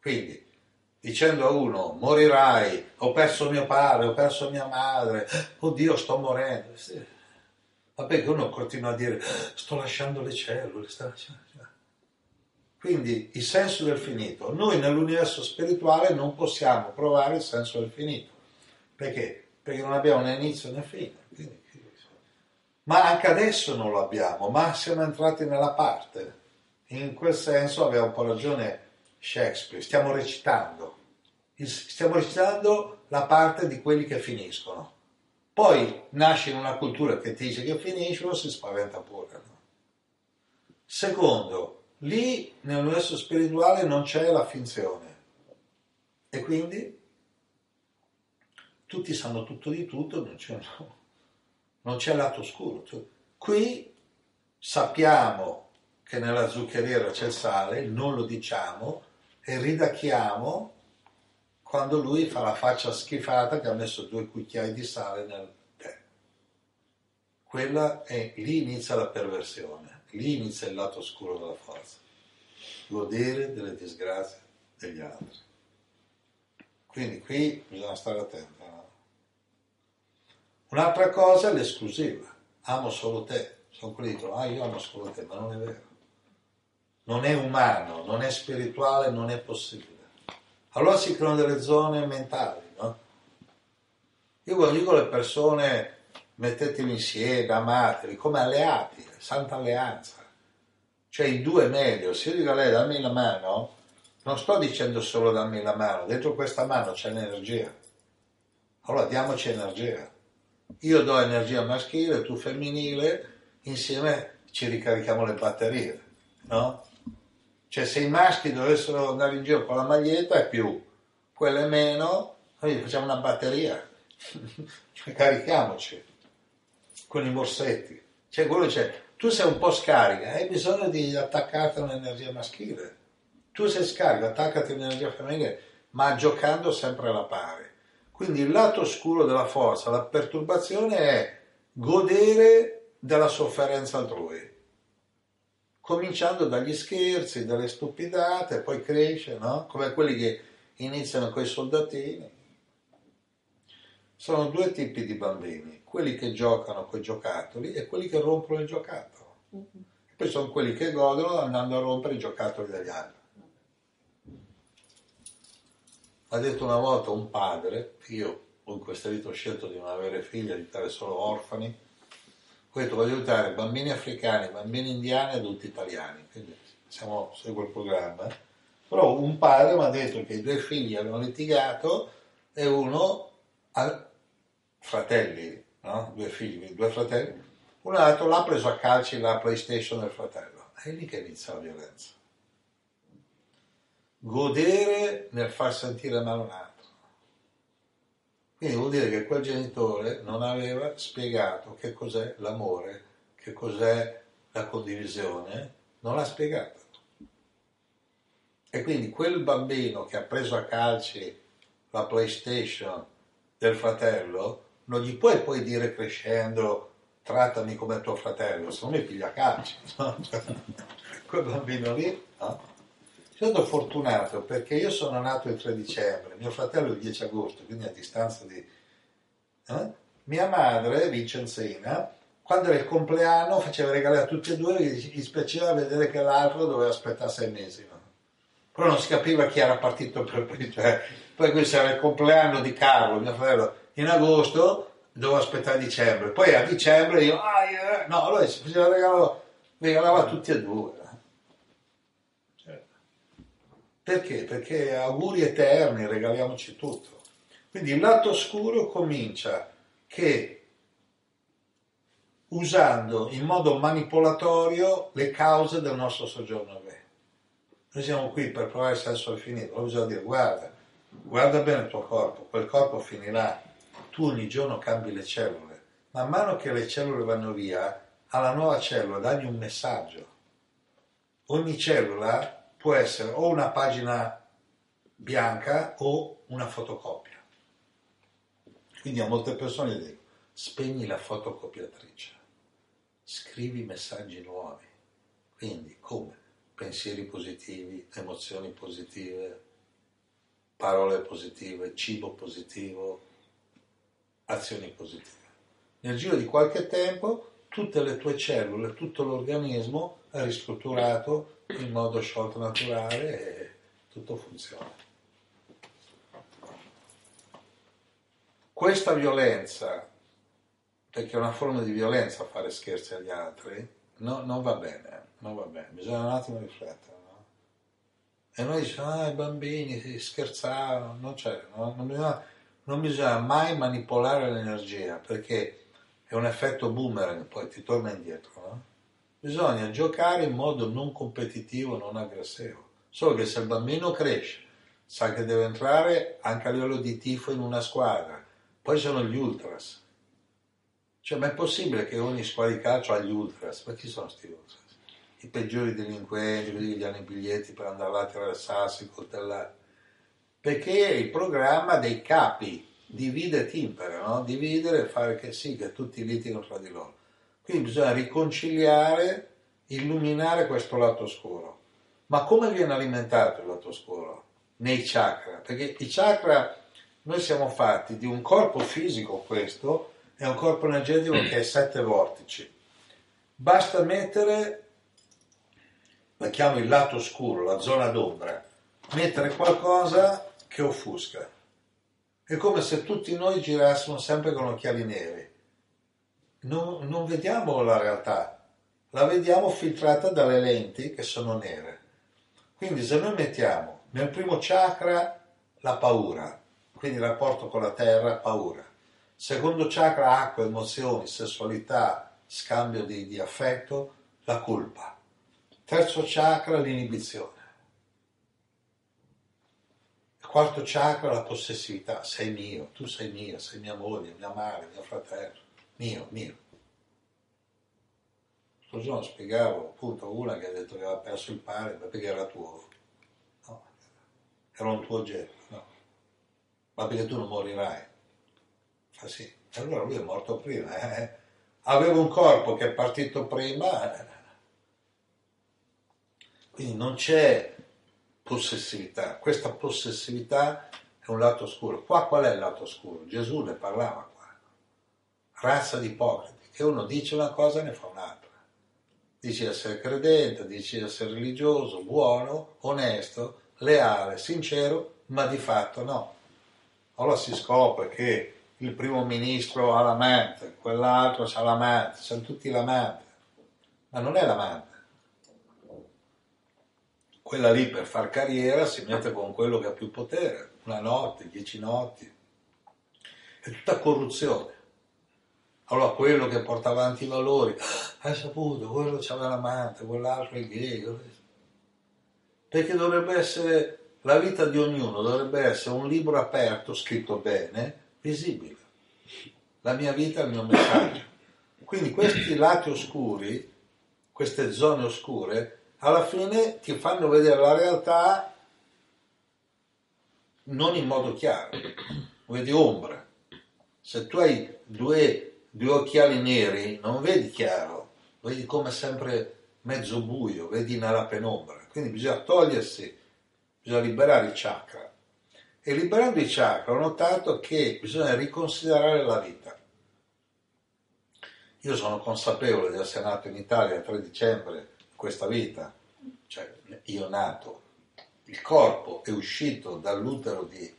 Quindi, dicendo a uno morirai, ho perso mio padre, ho perso mia madre, oddio sto morendo. Vabbè che uno continua a dire sto lasciando le cellule, sto lasciando... Quindi il senso del finito. Noi nell'universo spirituale non possiamo provare il senso del finito. Perché? Perché non abbiamo né inizio né fine. Quindi, ma anche adesso non lo abbiamo, ma siamo entrati nella parte. In quel senso aveva un po' ragione Shakespeare, stiamo recitando. Stiamo recitando la parte di quelli che finiscono. Poi nasce in una cultura che dice che finiscono, si spaventa pure. No? Secondo, Lì nell'universo spirituale non c'è la finzione e quindi tutti sanno tutto di tutto, non c'è, no, non c'è lato oscuro. Qui sappiamo che nella zuccheriera c'è il sale, non lo diciamo e ridacchiamo quando lui fa la faccia schifata che ha messo due cucchiai di sale nel tè. Quella è, lì inizia la perversione. Lì inizia il lato oscuro della forza, godere delle disgrazie degli altri. Quindi qui bisogna stare attenti. Un'altra cosa è l'esclusiva, amo solo te. Sono quelli che dicono, ah io amo solo te, ma non è vero. Non è umano, non è spirituale, non è possibile. Allora si creano delle zone mentali, no? Io quando dico alle persone mettetevi insieme, amatevi, come alleati, santa alleanza. Cioè i due meglio, se io dico a lei dammi la mano, non sto dicendo solo dammi la mano, dentro questa mano c'è l'energia. Allora diamoci energia. Io do energia maschile, tu femminile, insieme ci ricarichiamo le batterie, no? Cioè se i maschi dovessero andare in giro con la maglietta è più, quelle meno, noi facciamo una batteria, cioè, carichiamoci con i morsetti. Cioè quello c'è, tu sei un po' scarica, hai bisogno di attaccarti a un'energia maschile. Tu sei scarico, attaccati a un'energia femminile, ma giocando sempre alla pari. Quindi il lato oscuro della forza, la perturbazione è godere della sofferenza altrui. Cominciando dagli scherzi, dalle stupidate, poi cresce, no? Come quelli che iniziano con i soldatini. Sono due tipi di bambini quelli che giocano con i giocattoli e quelli che rompono il giocattolo. Mm-hmm. Poi sono quelli che godono andando a rompere i giocattoli degli altri. Ha detto una volta un padre, io in questa vita ho scelto di non avere figli, aiutare solo orfani, ho detto voglio aiutare bambini africani, bambini indiani e adulti italiani, quindi siamo, seguo il programma. Però un padre mi ha detto che i due figli avevano litigato e uno, fratelli, no? due figli, due fratelli, un altro l'ha preso a calci la PlayStation del fratello. È lì che inizia la violenza. Godere nel far sentire male un altro. Quindi vuol dire che quel genitore non aveva spiegato che cos'è l'amore, che cos'è la condivisione, non l'ha spiegato. E quindi quel bambino che ha preso a calci la PlayStation del fratello non gli puoi poi dire crescendo trattami come tuo fratello, se no mi piglia calci. No? Quel bambino lì, no? Sono fortunato perché io sono nato il 3 dicembre, mio fratello il 10 agosto, quindi a distanza di... Eh? Mia madre, Vincenzina, quando era il compleanno faceva regalare a tutti e due gli spiaceva vedere che l'altro doveva aspettare sei mesi. no? Però non si capiva chi era partito per primo. Cioè, poi questo era il compleanno di Carlo, mio fratello, in agosto dovevo aspettare dicembre. Poi a dicembre io, ah, io- no, allora si faceva regalo, regalava a tutti e due. Cioè, perché? Perché auguri eterni, regaliamoci tutto. Quindi il lato oscuro comincia che usando in modo manipolatorio le cause del nostro soggiorno a me. Noi siamo qui per provare il senso al finito, allora bisogna dire guarda, guarda bene il tuo corpo, quel corpo finirà, tu ogni giorno cambi le cellule, man mano che le cellule vanno via, alla nuova cellula dagli un messaggio. Ogni cellula può essere o una pagina bianca o una fotocopia. Quindi a molte persone dico, spegni la fotocopiatrice, scrivi messaggi nuovi. Quindi come? Pensieri positivi, emozioni positive, parole positive, cibo positivo, azioni positive. Nel giro di qualche tempo tutte le tue cellule, tutto l'organismo è ristrutturato in modo sciolto naturale e tutto funziona. Questa violenza, perché è una forma di violenza fare scherzi agli altri, no- non va bene, non va bene, bisogna un attimo riflettere. no? E noi diciamo, ah, i bambini si scherzavano, non c'è, no? non, bisogna, non bisogna mai manipolare l'energia, perché è un effetto boomerang, poi ti torna indietro. no? Bisogna giocare in modo non competitivo, non aggressivo. Solo che se il bambino cresce, sa che deve entrare anche a livello di tifo in una squadra, poi sono gli ultras. Cioè, ma è possibile che ogni squadra di calcio ha gli ultras? Ma chi sono questi ultras? I peggiori delinquenti, quelli che gli hanno i biglietti per andare là a attraversarsi, coltellare. Perché è il programma dei capi, divide e timpera, no? Dividere e fare che sì, che tutti litigano tra di loro. Quindi bisogna riconciliare, illuminare questo lato oscuro. Ma come viene alimentato il lato oscuro? Nei chakra. Perché i chakra, noi siamo fatti di un corpo fisico, questo, e un corpo energetico che è sette vortici. Basta mettere, la chiamo il lato oscuro, la zona d'ombra, mettere qualcosa che offusca. È come se tutti noi girassimo sempre con occhiali neri. Non, non vediamo la realtà, la vediamo filtrata dalle lenti che sono nere. Quindi se noi mettiamo nel primo chakra la paura, quindi il rapporto con la terra, paura. Secondo chakra acqua, emozioni, sessualità, scambio di, di affetto, la colpa. Terzo chakra l'inibizione. Quarto chakra la possessività, sei mio, tu sei mio, sei mia moglie, mia madre, mio fratello, mio, mio. L'altro giorno spiegavo appunto una che ha detto che aveva perso il ma perché era tuo. No, era un tuo oggetto, no. Ma perché tu non morirai. Fa sì. Allora lui è morto prima. eh. Aveva un corpo che è partito prima. Quindi non c'è possessività. Questa possessività è un lato oscuro. Qua qual è il lato oscuro? Gesù ne parlava. Razza di ipocriti, che uno dice una cosa e ne fa un'altra. Dice di essere credente, dice di essere religioso, buono, onesto, leale, sincero, ma di fatto no. Allora si scopre che il primo ministro ha l'amante, quell'altro ha l'amante, sono tutti l'amante, ma non è l'amante. Quella lì per far carriera si mette con quello che ha più potere, una notte, dieci notti, è tutta corruzione. Allora quello che porta avanti i valori, "Ah, hai saputo, quello c'aveva l'amante, quell'altro è gay. Perché dovrebbe essere, la vita di ognuno dovrebbe essere un libro aperto, scritto bene, visibile. La mia vita è il mio messaggio. Quindi questi lati oscuri, queste zone oscure, alla fine ti fanno vedere la realtà non in modo chiaro, vedi ombra. Se tu hai due, due occhiali neri non vedi chiaro, vedi come sempre mezzo buio, vedi nella penombra. Quindi bisogna togliersi, bisogna liberare i chakra. E liberando i chakra ho notato che bisogna riconsiderare la vita. io sono consapevole di essere nato in Italia il 3 dicembre questa vita, cioè io nato, il corpo è uscito dall'utero di,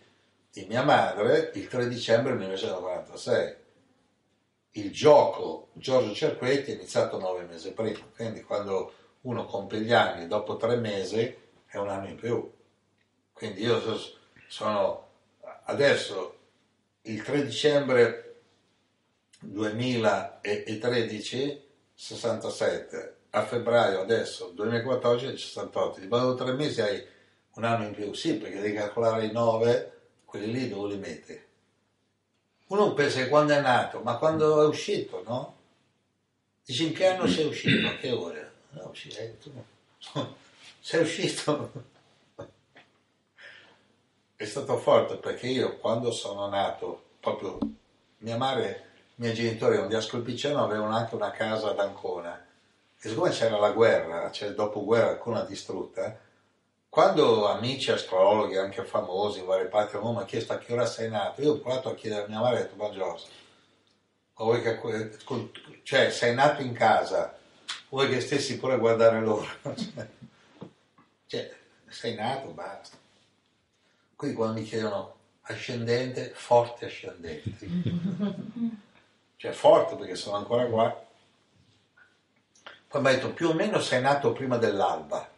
di mia madre il 3 dicembre 1946. Il gioco Giorgio Cerquetti è iniziato nove mesi prima, quindi quando uno compie gli anni dopo tre mesi è un anno in più. Quindi io sono adesso il 3 dicembre 2013 67 a febbraio adesso 2014 68 dopo tre mesi hai un anno in più. Sì perché devi calcolare i 9 quelli lì dove li metti uno pensa che quando è nato ma quando è uscito no? dici in che anno sei uscito? A che ore? No, eh, tu sei uscito. È stato forte perché io quando sono nato proprio mia madre i miei genitori a Scolpiceno avevano anche una casa ad Ancona. E siccome c'era la guerra, cioè dopo guerra alcuna distrutta, quando amici astrologhi, anche famosi in varie parti del mondo, mi hanno chiesto a che ora sei nato, io ho provato a chiedere a mia madre ho detto, buongiorno, vuoi che, cioè sei nato in casa, vuoi che stessi pure a guardare l'ora? cioè, sei nato, basta. Quindi quando mi chiedono ascendente, forte ascendente. cioè forte perché sono ancora qua. Poi mi ha detto più o meno sei nato prima dell'alba,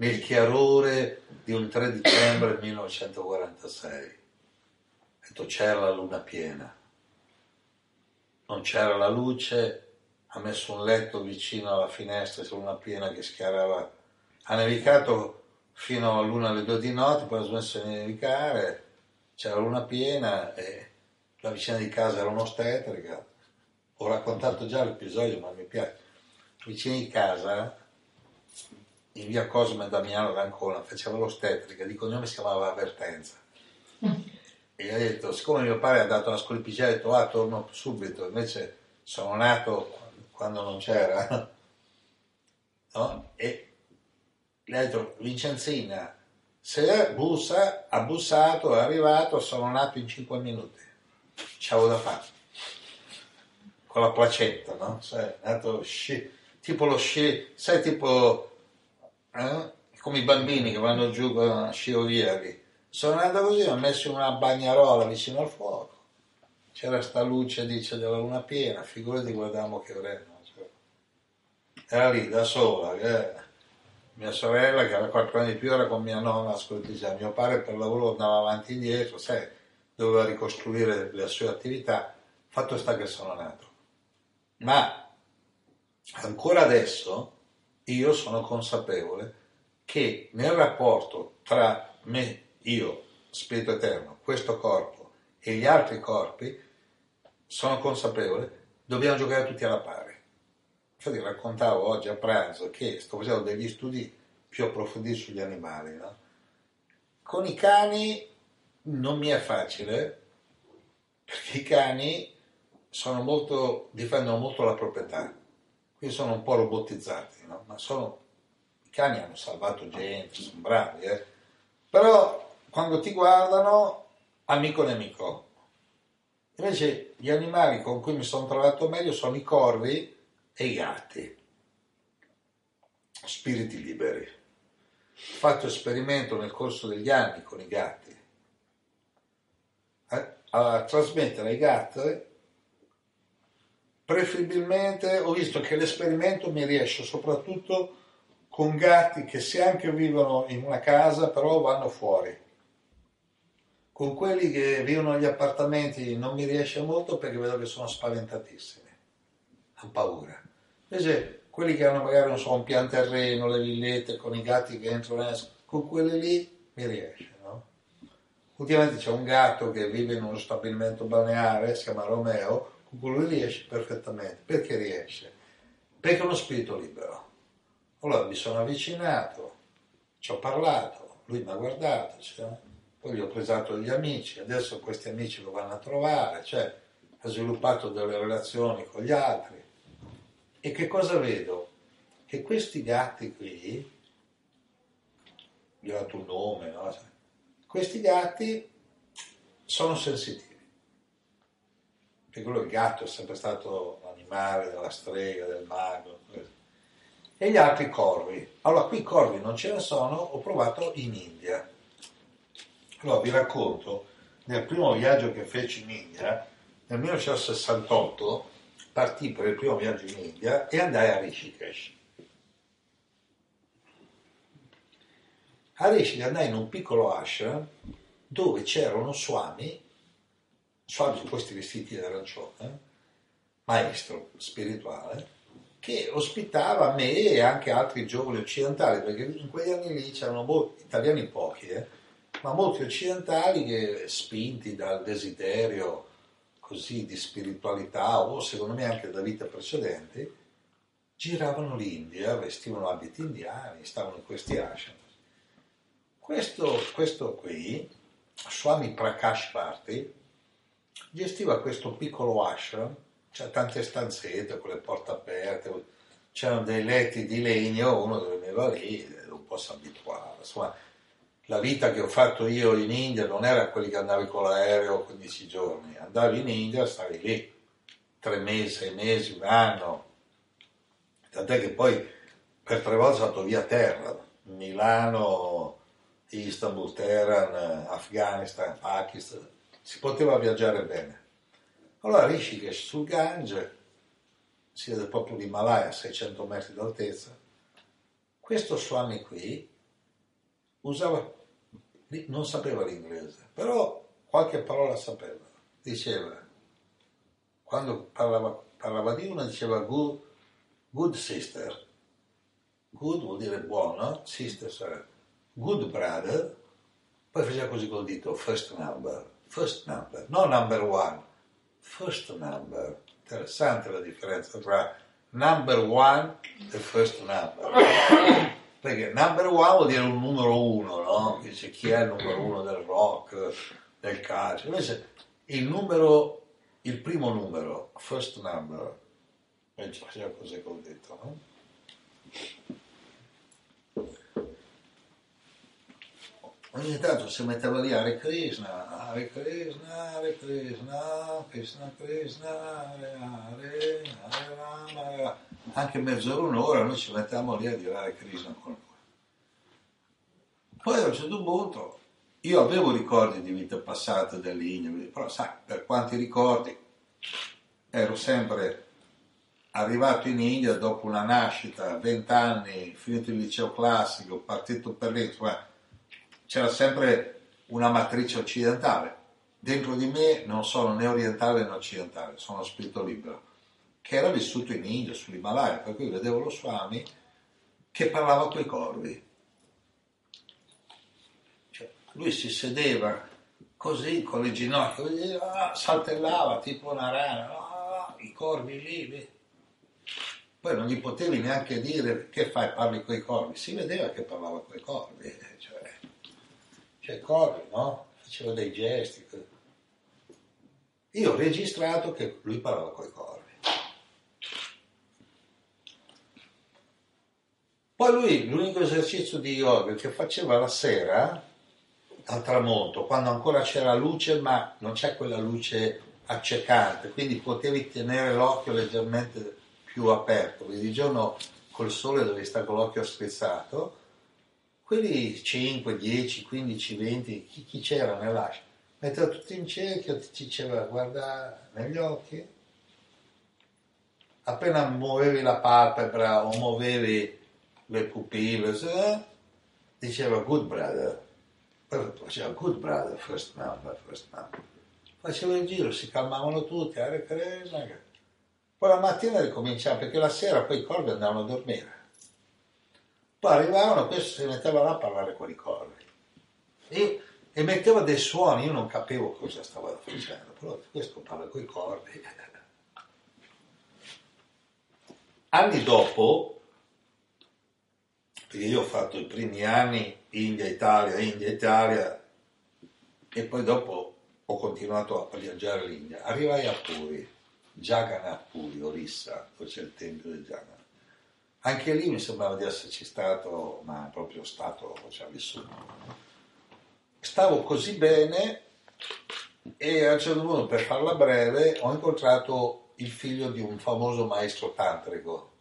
nel chiarore di un 3 dicembre 1946. Ha detto c'era la luna piena, non c'era la luce, ha messo un letto vicino alla finestra sulla luna piena che schiarava. Ha nevicato fino all'una alle due di notte, poi ha smesso di nevicare, c'era la luna piena e la vicina di casa era un'ostetrica, ho raccontato già l'episodio ma mi piace, vicina di casa in via Cosme Damiano d'Ancona faceva l'ostetrica, di cognome si chiamava Avvertenza. E ha detto siccome mio padre ha dato una scolpicella ha detto ah torno subito, invece sono nato quando non c'era. No? e le ha detto Vincenzina se bussa, ha bussato, è arrivato, sono nato in 5 minuti. C'avevo da fare. Con la placetta, no? Sai, nato sci, tipo lo sci, sai tipo eh? come i bambini che vanno giù con la sciovia lì. Sono andato così, ho messo una bagnarola vicino al fuoco, c'era sta luce dice della luna piena, figurati guardavamo che ore cioè, era lì da sola, eh. mia sorella che aveva 4 anni di più era con mia nonna, ascolti, mio padre per lavoro andava avanti e indietro, sai, doveva ricostruire le sue attività, fatto sta che sono nato. Ma ancora adesso io sono consapevole che nel rapporto tra me, io, spirito eterno, questo corpo e gli altri corpi, sono consapevole, dobbiamo giocare tutti alla pari. Infatti raccontavo oggi a pranzo che sto facendo degli studi più approfonditi sugli animali. No? Con i cani non mi è facile perché i cani molto, difendono molto la proprietà, quindi sono un po' robotizzati, no? ma sono, i cani hanno salvato gente, sono bravi, eh? però quando ti guardano, amico nemico. Invece gli animali con cui mi sono trovato meglio sono i corvi e i gatti, spiriti liberi. Ho fatto esperimento nel corso degli anni con i gatti a trasmettere ai gatti, preferibilmente ho visto che l'esperimento mi riesce soprattutto con gatti che se anche vivono in una casa però vanno fuori. Con quelli che vivono negli appartamenti non mi riesce molto perché vedo che sono spaventatissimi, hanno paura. Invece quelli che hanno magari so, un pian terreno, le villette con i gatti che entrano con quelli lì mi riesce. Ultimamente c'è un gatto che vive in uno stabilimento balneare, si chiama Romeo, lui riesce perfettamente. Perché riesce? Perché è uno spirito libero. Allora mi sono avvicinato, ci ho parlato, lui mi ha guardato, cioè, poi gli ho presato degli amici, adesso questi amici lo vanno a trovare, cioè ha sviluppato delle relazioni con gli altri. E che cosa vedo? Che questi gatti qui, gli ho dato un nome, no? Questi gatti sono sensitivi. Perché lui il gatto è sempre stato l'animale della strega, del mago, e gli altri corvi. Allora qui corvi non ce ne sono, ho provato in India. Allora vi racconto, nel primo viaggio che feci in India, nel 1968 partì per il primo viaggio in India e andai a Rishikesh. A Rishikesh andai in un piccolo ashram dove c'era uno swami, con questi vestiti d'arancione, maestro spirituale, che ospitava me e anche altri giovani occidentali, perché in quegli anni lì c'erano molti, italiani pochi, eh, ma molti occidentali che spinti dal desiderio così di spiritualità o secondo me anche da vite precedenti, giravano l'India, vestivano abiti indiani, stavano in questi ashram. Questo, questo qui, Swami Prakash Bharti, gestiva questo piccolo ashram c'è tante stanzette con le porte aperte, c'erano dei letti di legno, uno dormiva lì, un po' si abituava. Insomma, la vita che ho fatto io in India non era quelli che andavi con l'aereo 15 giorni, andavi in India, stavi lì tre mesi, sei mesi, un anno, tant'è che poi per tre volte sono stato via terra, Milano, Istanbul, Teheran, Afghanistan, Pakistan, si poteva viaggiare bene. Allora Rishikesh sul Gange, si vede proprio l'Himalaya a 600 metri d'altezza, questo Swami qui usava, non sapeva l'inglese, però qualche parola sapeva. Diceva, quando parlava, parlava di una, diceva good, good sister. Good vuol dire buono, sister sarebbe good brother, poi faceva così col dito, first number, first number, no number one first number. Interessante la differenza tra number one e first number. Perché number one vuol dire un numero uno, no? Dice chi è il numero uno del rock, del calcio. Invece il numero, il primo numero, first number, faceva così col detto, no? Ogni tanto si metteva lì Hare Krishna, Hare Krishna, Hare Krishna, Krishna Krishna, Hare Hare, Hare Rama, Rama. Anche mezz'ora, un'ora noi ci mettiamo lì a dire Hare Krishna con lui. Poi a un certo punto io avevo ricordi di vite passate dell'India, però sai, per quanti ricordi ero sempre arrivato in India dopo una nascita, 20 anni, finito il liceo classico, partito per lì, c'era sempre una matrice occidentale. Dentro di me non sono né orientale né occidentale, sono spirito libero, che era vissuto in India, sull'Himalaya, per cui vedevo lo Swami che parlava coi corvi. Cioè, lui si sedeva così con le ginocchia, ah, saltellava tipo una rana, ah, i corvi lì. Poi non gli potevi neanche dire che fai, parli coi corvi, si vedeva che parlava coi corvi. Cioè, cioè corri, no? Faceva dei gesti. Io ho registrato che lui parlava con i corvi. Poi lui, l'unico esercizio di yoga che faceva la sera, al tramonto, quando ancora c'era luce, ma non c'è quella luce accecante, quindi potevi tenere l'occhio leggermente più aperto, quindi di giorno col sole dovevi stare con l'occhio strizzato, quelli 5, 10, 15, 20, chi, chi c'era nell'ascia, metteva tutti in cerchio, ti diceva guarda negli occhi, appena muovevi la palpebra o muovevi le pupille, eh, diceva good brother, faceva good brother, first number, first number. Faceva il giro, si calmavano tutti, Hare Krishna. Poi la mattina ricominciava, perché la sera poi i corvi andavano a dormire. Poi arrivavano, questo si metteva là a parlare con i corvi e, e metteva dei suoni, io non capivo cosa stava facendo, però questo parla con i corvi. Anni dopo, perché io ho fatto i primi anni India-Italia, India-Italia, e poi dopo ho continuato a viaggiare l'India, arrivai a Puri, Jagannath Puri, Orissa, dove c'è il tempio di Jagannath anche lì mi sembrava di esserci stato, ma proprio stato, cioè vissuto. Stavo così bene E a un certo punto, per farla breve, ho incontrato il figlio di un famoso maestro tantrico,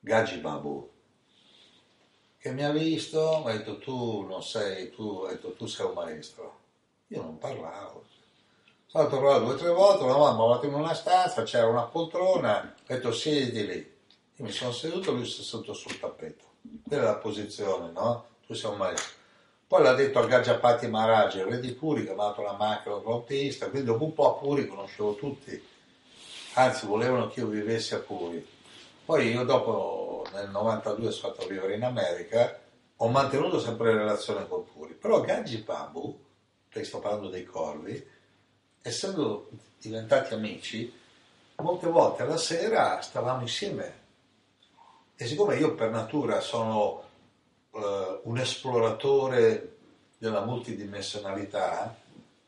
Gaji Babu, che mi ha visto, mi ha detto tu non sei, tu, detto, tu sei un maestro. Io non parlavo. Sono trovare due o tre volte, volta mi ha fatto in una stanza, c'era una poltrona, ho detto siedi lì. Io mi sono seduto, lui si è seduto sul tappeto. Quella è la posizione, no? Tu sei un maestro. Poi l'ha detto al Gaggiapati Maharaj, il re di Puri, che dato la macchina frontista, quindi dopo un po' a Puri conoscevo tutti, anzi volevano che io vivessi a Puri. Poi io dopo, nel 92, sono andato a vivere in America, ho mantenuto sempre relazione con Puri, però Gaggi Babu, perché sto parlando dei corvi, essendo diventati amici, molte volte alla sera stavamo insieme. E siccome io per natura sono eh, un esploratore della multidimensionalità,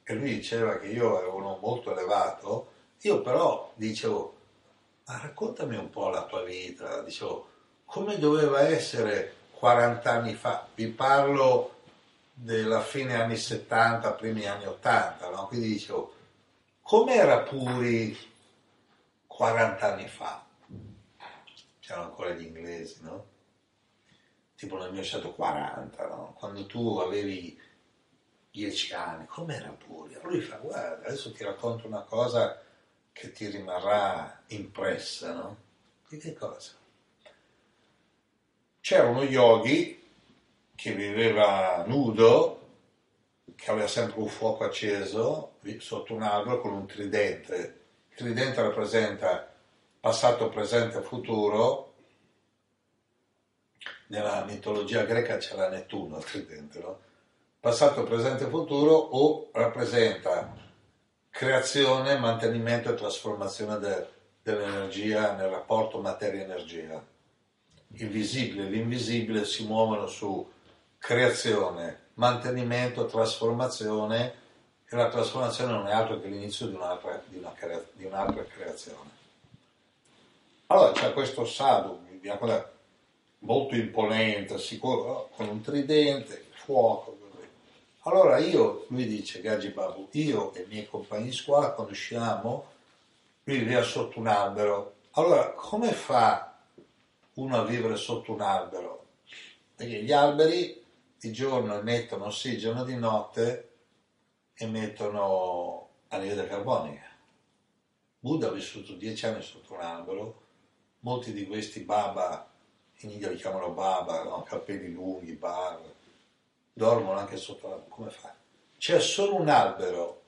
e lui diceva che io ero uno molto elevato, io però dicevo, ma raccontami un po' la tua vita, dicevo, come doveva essere 40 anni fa? Vi parlo della fine anni 70, primi anni 80, no? quindi dicevo, com'era Puri 40 anni fa? C'erano ancora gli inglesi, no? Tipo nel 1940, no? Quando tu avevi 10 anni, com'era Puri? Lui fa, guarda, adesso ti racconto una cosa che ti rimarrà impressa, no? Di che cosa? C'era uno yogi che viveva nudo, che aveva sempre un fuoco acceso sotto un albero con un tridente. Il tridente rappresenta passato, presente e futuro. Nella mitologia greca c'era Nettuno, il tridente, no? Passato, presente e futuro o rappresenta creazione, mantenimento e trasformazione de, dell'energia nel rapporto materia-energia. Il visibile e l'invisibile si muovono su creazione, mantenimento, trasformazione e la trasformazione non è altro che l'inizio di un'altra, di una crea, di un'altra creazione. Allora c'è questo sadhu, molto imponente, sicuro, con un tridente, fuoco. Allora io, lui dice, Gaji Babu, io e i miei compagni di scuola conosciamo, lui viveva sotto un albero. Allora, come fa uno a vivere sotto un albero? Perché gli alberi di giorno emettono ossigeno, di notte emettono anidride carbonica. Buddha ha vissuto dieci anni sotto un albero, molti di questi baba, in India li chiamano baba, no? capelli lunghi, bar, dormono anche sotto l'albero. Come fa? C'è solo un albero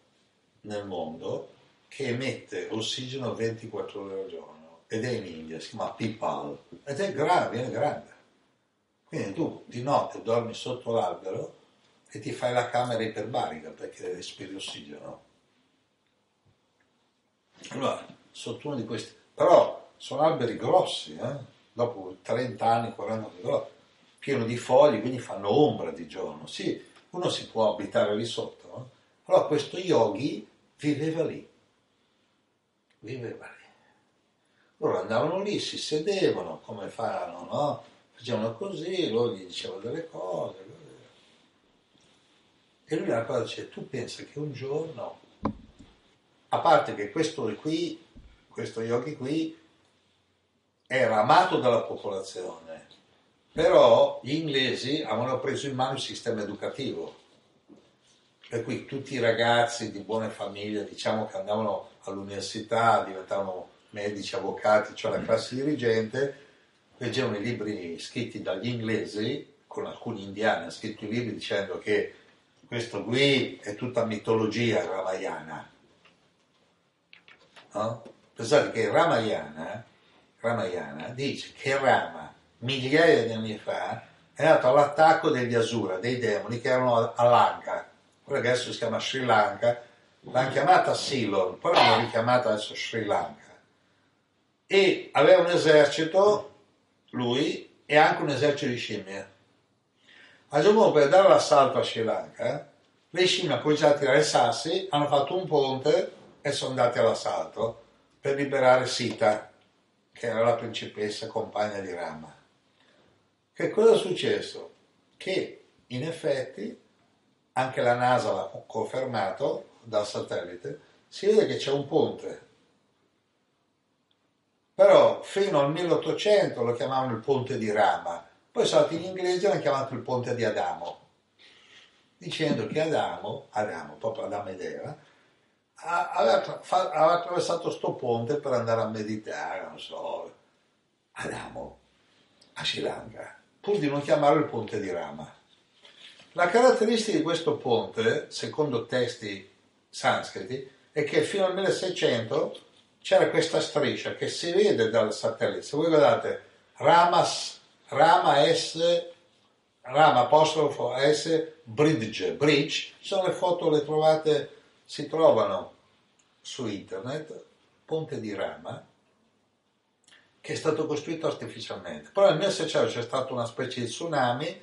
nel mondo che emette ossigeno 24 ore al giorno ed è in India, si chiama Pipal ed è grande, viene grande. Quindi tu di notte dormi sotto l'albero e ti fai la camera iperbarica perché respiri ossigeno. Allora, sotto uno di questi... Però sono alberi grossi, eh? dopo 30 anni, 40 anni, però pieno di foglie, quindi fanno ombra di giorno. Sì, uno si può abitare lì sotto. No? Allora questo yogi viveva lì. Viveva lì. Loro andavano lì, si sedevano, come fanno, no? facevano così, loro gli dicevano delle cose. E lui una cosa dice, tu pensi che un giorno, a parte che questo qui, questo yogi qui, era amato dalla popolazione, però gli inglesi avevano preso in mano il sistema educativo. Per cui tutti i ragazzi di buone famiglie, diciamo che andavano all'università, diventavano medici, avvocati, cioè la classe dirigente, leggevano i libri scritti dagli inglesi, con alcuni indiani, hanno scritto i libri dicendo che questo qui è tutta mitologia ramayana. No? Pensate che Ramayana, Ramayana dice che Rama, migliaia di anni fa, è andato all'attacco degli Asura, dei demoni che erano a Lanka, quello che adesso si chiama Sri Lanka, l'hanno chiamata Ceylon, poi l'hanno richiamata adesso Sri Lanka. E aveva un esercito lui e anche un esercito di scimmie. A Giacomo per dare l'assalto a Sri Lanka, le scimmie hanno cominciato a tirare sassi, hanno fatto un ponte e sono andati all'assalto per liberare Sita, che era la principessa compagna di Rama. Che cosa è successo? Che in effetti anche la NASA l'ha confermato dal satellite, si vede che c'è un ponte. Però fino al 1800 lo chiamavano il ponte di Rama, poi stati gli inglesi e l'hanno chiamato il ponte di Adamo, dicendo che Adamo, Adamo, proprio Adamo ed Eva, aveva, aveva attraversato sto ponte per andare a meditare, non so, Adamo, a Sri Lanka, pur di non chiamarlo il ponte di Rama. La caratteristica di questo ponte, secondo testi sanscriti, è che fino al 1600 c'era questa striscia che si vede dal satellite. Se voi guardate Ramas, Rama S, Rama apostrofo S, bridge, bridge, sono le foto, le trovate, si trovano su internet, ponte di Rama, che è stato costruito artificialmente. Però nel 1600 c'è stata una specie di tsunami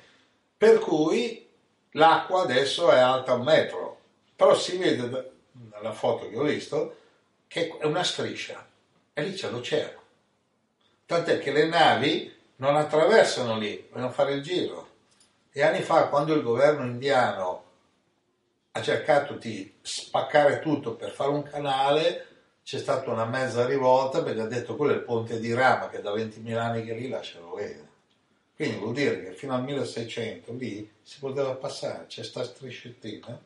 per cui l'acqua adesso è alta un metro, però si vede da- dalla foto che ho visto che è una striscia e lì c'è l'oceano. Tant'è che le navi non attraversano lì, vogliono fare il giro. E anni fa, quando il governo indiano ha cercato di spaccare tutto per fare un canale, c'è stata una mezza rivolta perché ha detto quello è il ponte di Rama che da 20.000 anni che lì lascialo vedere. Quindi vuol dire che fino al 1600 lì si poteva passare, c'è sta striscettina.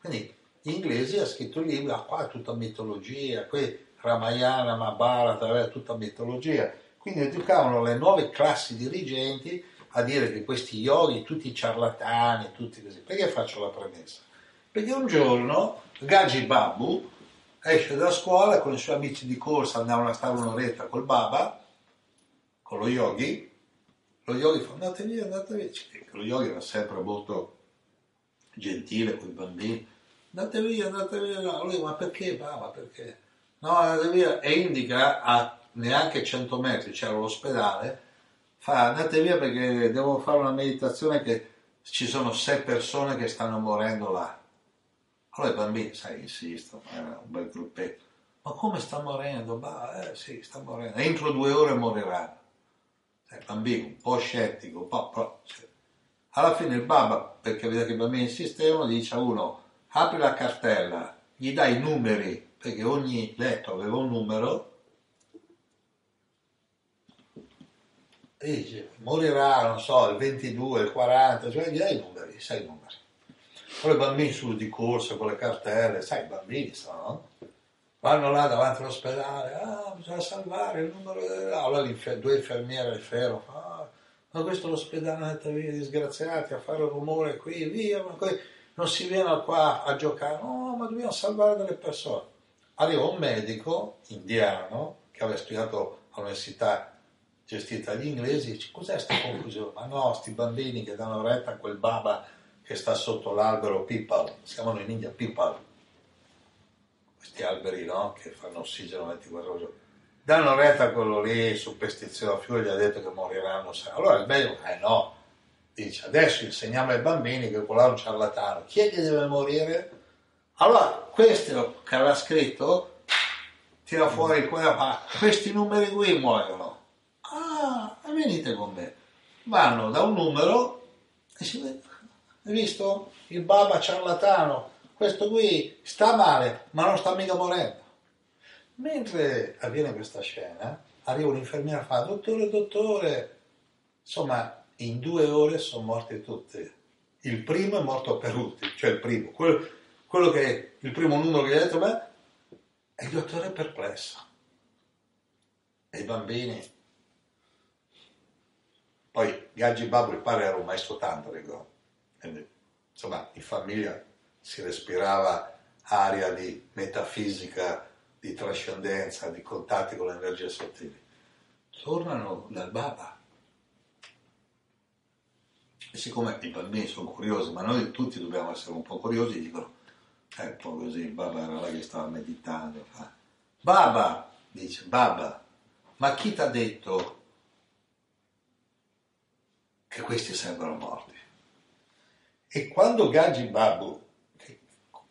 Quindi gli inglesi hanno scritto il libro, ah, qua è tutta mitologia, qui Ramayana, Mahabharata, è tutta mitologia. Quindi educavano le nuove classi dirigenti a dire che questi yogi, tutti ciarlatani, tutti così. Perché faccio la premessa? Perché un giorno Gaji Babu esce da scuola con i suoi amici di corsa, andavano a stare un'oretta col Baba, con lo yogi, lo yogi fa andate via, andate via. Lo yogi era sempre molto gentile con i bambini. Andate via, andate via. No, lui, ma perché? Baba, perché? No, andate via. E indica a neanche 100 metri, c'era l'ospedale, fa andate via perché devo fare una meditazione che ci sono sei persone che stanno morendo là. Allora i bambini, sai, insistono, era un bel gruppetto. Ma come sta morendo? Bah, eh sì, sta morendo. Entro due ore. Sai, il bambino un po' scettico, un po'... però. Alla fine il babà, perché vede che i bambini insistevano, dice a uno, apri la cartella, gli dai i numeri, perché ogni letto aveva un numero, dice, morirà, non so, il 22, il 40, cioè gli dai i numeri, sai i numeri. Poi i bambini su di corsa con le cartelle, sai, i bambini sono, no? Vanno là davanti all'ospedale, ah, bisogna salvare il numero delle... Allora due infermiere al ferro, ah, ma questo è l'ospedale, andate via, disgraziati, a fare rumore qui, via, ma qui non si viene qua a giocare, no, ma dobbiamo salvare delle persone. Arriva un medico indiano che aveva studiato all'università gestita dagli inglesi, dice, cos'è questa confusione? Ma no, sti bambini che danno retta a quel baba che sta sotto l'albero Pipal, si chiamano in India Pipal, questi alberi no? che fanno ossigeno 24 ore. Danno retta a quello lì, superstizioso, figlio gli ha detto che moriranno. Allora il medico, eh no, dice, adesso insegniamo ai bambini che quello è un ciarlatano. Chi è che deve morire? Allora, questo che aveva scritto, tira fuori quello, ma questi numeri qui muoiono. Venite con me. Vanno da un numero e si vede, hai visto? Il baba ciarlatano, questo qui sta male, ma non sta mica morendo. Mentre avviene questa scena, arriva un'infermiera e fa, dottore, dottore, insomma, in due ore sono morti tutti. Il primo è morto per ultimo, cioè il primo, quello, quello che il primo numero che gli ha detto, beh, e il dottore è perplesso. E i bambini. Poi Gaggi Babbo, il padre era un maestro tantrico, quindi, insomma, in famiglia si respirava aria di metafisica, di trascendenza, di contatti con le energie sottili. Tornano dal Baba. E siccome i bambini sono curiosi, ma noi tutti dobbiamo essere un po' curiosi, dicono, è un po' così, il Baba era là che stava meditando. Fa, Baba, dice, Baba, ma chi ti ha detto che questi sarebbero morti? E quando Gaggi Babu, che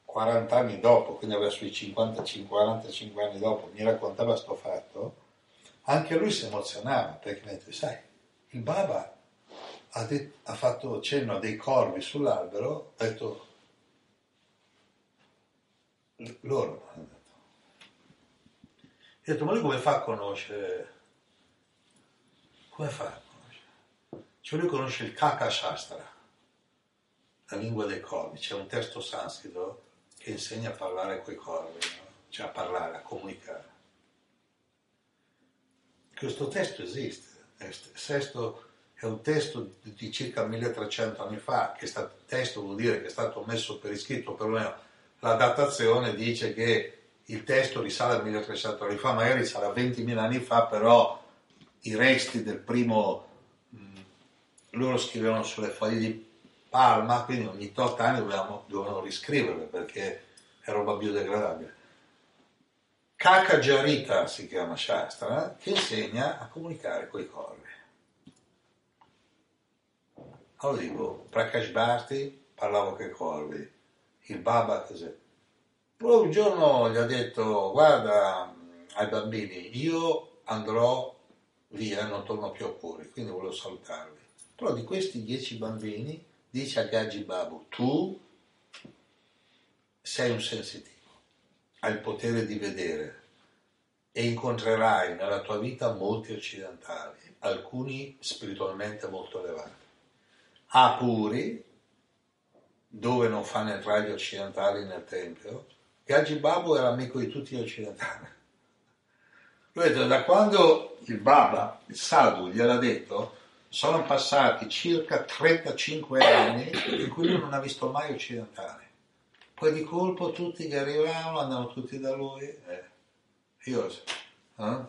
40 anni dopo, quindi aveva sui 50-45 anni dopo, mi raccontava questo fatto, anche lui si emozionava perché mi ha detto, sai, il Baba ha, det- ha fatto cenno a dei corvi sull'albero, ha detto loro hanno detto. Ho detto, ma lui come fa a conoscere? Come fa? Cioè lui conosce il Kaka Shastra, la lingua dei corvi, c'è un testo sanscrito che insegna a parlare coi corvi, no? cioè a parlare, a comunicare. Questo testo esiste, sesto è un testo di- circa 1300 anni fa, che sta, testo vuol dire che è stato messo per iscritto, perlomeno la datazione dice che il testo risale a 1300 anni fa, magari a 20.000 anni fa, però i resti del primo, loro scrivevano sulle foglie di palma, quindi ogni 8 anni dovevamo, dovevano riscriverle perché è roba biodegradabile. Kaka Jarita si chiama Shastra, che insegna a comunicare con i corvi. Allora dico, Prakash Bharti parlava con i corvi, il Baba così. Poi un giorno gli ha detto, guarda mh, ai bambini, io andrò via, non torno più a Puri, quindi volevo salutarvi. Però di questi dieci bambini dice a Gaggi Babu, tu sei un sensitivo, hai il potere di vedere e incontrerai nella tua vita molti occidentali, alcuni spiritualmente molto elevati. A Puri, dove non fanno entrare gli occidentali nel tempio, Gaggi Babu era amico di tutti gli occidentali. Lui ha detto, da quando il Baba, il Sadhu, gliel'ha detto, sono passati circa 35 anni in cui lui non ha visto mai occidentali. Poi di colpo tutti che arrivavano andavano tutti da lui. eh. Io, eh?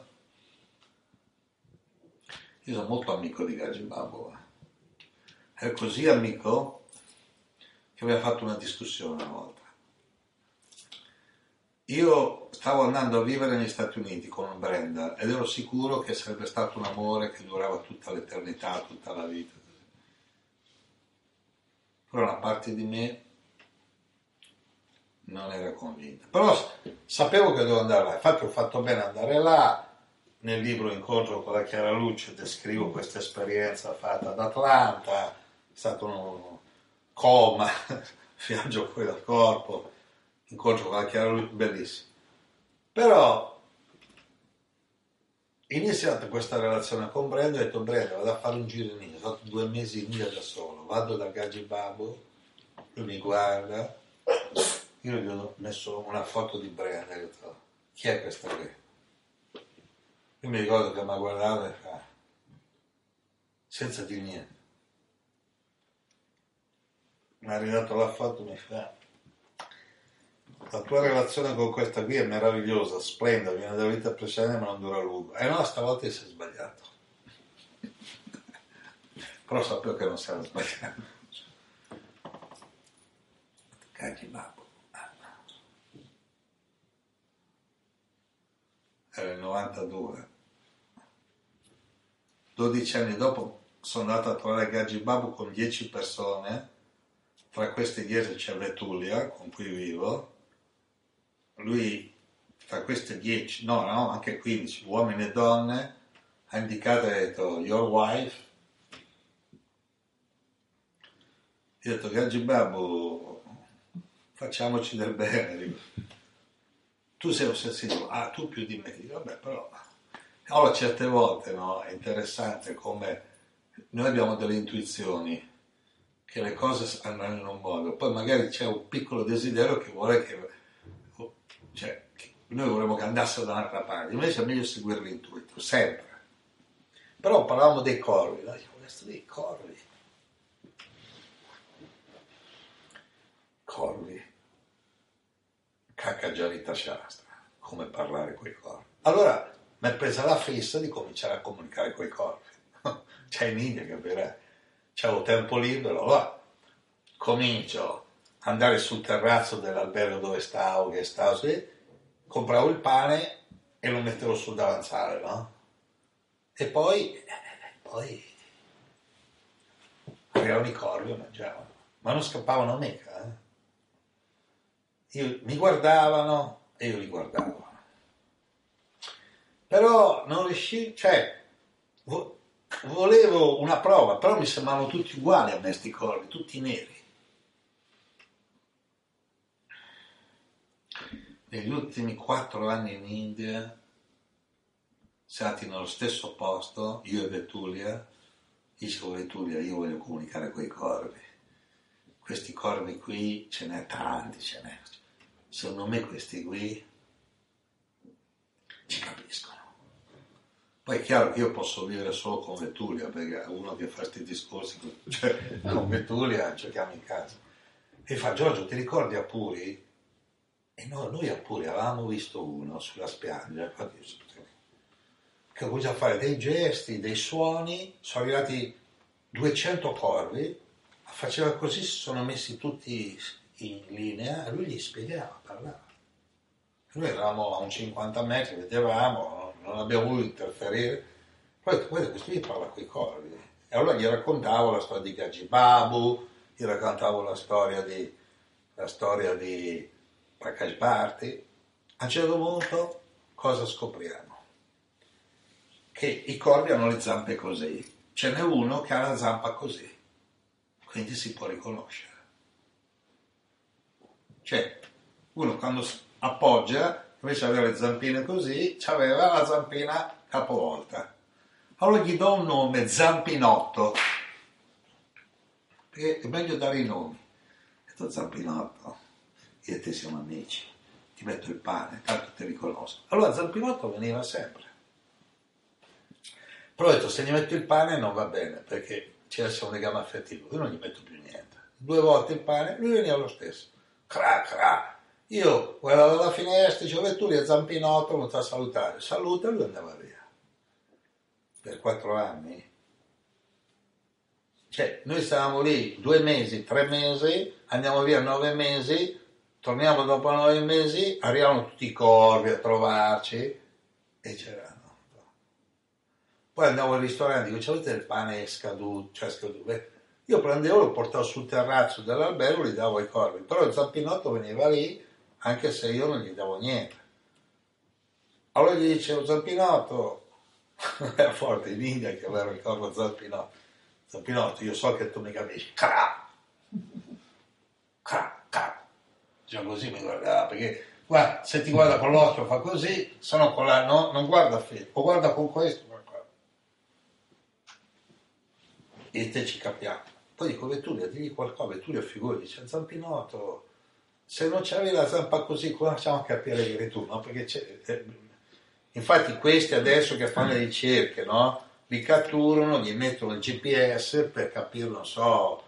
Io sono molto amico di Gaggi Babu. eh. È così amico che abbiamo fatto una discussione una volta. Io stavo andando a vivere negli Stati Uniti con Brenda ed ero sicuro che sarebbe stato un amore che durava tutta l'eternità, tutta la vita. Però una parte di me non era convinta. Però sapevo che dovevo andare là, infatti ho fatto bene andare là. Nel libro Incontro con la Chiara Luce descrivo questa esperienza fatta ad Atlanta, è stato un coma, viaggio fuori dal corpo, incontro con la Chiara bellissimo. Però iniziata questa relazione con Brenda, ho detto Brenda vado a fare un giro in India, fatto due mesi in India da solo, vado da Gaggi Babu, lui mi guarda, io gli ho messo una foto di Brenda e ho detto chi è questa qui? Io mi ricordo che mi ha guardato e fa senza dire niente. Mi ha ridato la foto e mi fa la tua relazione con questa qui è meravigliosa, splendida, viene da vita precedente ma non dura a lungo. E no, stavolta si è sbagliato. Però sapevo che non si era sbagliato. Cagli babbo. Era il 92. 12 anni dopo sono andato a trovare Gaggi con 10 persone, tra queste 10 c'è Vettulia, con cui vivo, lui tra queste 10, no, no, anche 15 uomini e donne, ha indicato e ha detto your wife. Io ho detto Gaggi Babu, facciamoci del bene. Tu sei un sensitivo, ah tu più di me, vabbè però. Allora certe volte no, è interessante come noi abbiamo delle intuizioni che le cose andranno in un modo, poi magari c'è un piccolo desiderio che vuole che cioè, noi vorremmo che andassero da un'altra parte, invece è meglio seguire l'intuito, sempre. Però parlavamo dei corvi, no? Dico, questo dei corvi. Corvi. Caccagiarita Shastra, come parlare coi corvi. Allora mi è presa la fissa di cominciare a comunicare coi corvi. C'è in India, capirai? C'avevo tempo libero, allora comincio andare sul terrazzo dell'albergo dove stavo, che stavo, sì, compravo il pane e lo mettevo sul davanzale, no? E poi, poi arrivavano i corvi e mangiavano, ma non scappavano mica, eh? Io- mi guardavano e io li guardavo. Però non riuscivo, cioè, vo- volevo una prova, però mi sembravano tutti uguali a me sti corvi, tutti neri. Negli ultimi quattro anni in India, stati nello stesso posto, io e Betulia, dicevo Betulia, io voglio comunicare con i corvi. Questi corvi qui ce n'è tanti, ce n'è. Secondo me questi qui ci capiscono. Poi è chiaro che io posso vivere solo con Vetulia, perché uno che fa questi discorsi, cioè con Vetulia giochiamo in casa. E fa Giorgio, ti ricordi Apuri? E no, noi Apuri avevamo visto uno sulla spiaggia, infatti, che comincia a fare dei gesti, dei suoni, sono arrivati 200 corvi, faceva così, si sono messi tutti in linea e lui gli spiegava, parlava. Noi eravamo a un 50 metri, vedevamo, non abbiamo voluto interferire. Poi, questo gli parla con i corvi. E allora gli raccontavo la storia di Gajibabu, gli raccontavo la storia di, la storia di Prakash Bharti. A un certo punto cosa scopriamo? Che i corvi hanno le zampe così. Ce n'è uno che ha la zampa così. Quindi si può riconoscere. Cioè, uno quando appoggia, invece avere le zampine così, aveva la zampina capovolta. Allora gli do un nome, Zampinotto, perché è meglio dare i nomi. Tu Zampinotto, io e te siamo amici, ti metto il pane, tanto ti riconosco. Allora Zampinotto veniva sempre. Però ho detto, se gli metto il pane non va bene, perché c'è un legame affettivo, io non gli metto più niente. Due volte il pane, lui veniva lo stesso. Cra, cra. Io guardavo dalla finestra, dicevo, tu lì a Zampinotto, non ti salutare. Saluta e lui andava via. Per quattro anni. Cioè, noi stavamo lì due mesi, tre mesi, andiamo via nove mesi, torniamo dopo nove mesi, arrivano tutti i corvi a trovarci e c'erano. Poi andavo al ristorante, dico, c'avete il pane scaduto, cioè scaduto. Io prendevo, lo portavo sul terrazzo dell'albergo, li davo ai corvi, però il zampinotto veniva lì, anche se io non gli davo niente. Allora gli dicevo, zampinotto, era forte in India che aveva il corvo zampinotto. Zampinotto, io so che tu mi capisci. Cra! Cra! Già così mi guardava, perché guarda, se ti guarda con l'occhio fa così, se no con la, no, non guarda film, o guarda con questo, e te ci capiamo. Poi dico Vetturia, digli qualcosa, Vetturia figura, dice Zampinotto, se non c'avevi la zampa così, come facciamo a capire che tu? No? Perché eh, infatti questi adesso che fanno le ricerche, no? li catturano, gli mettono il GPS per capire, non so,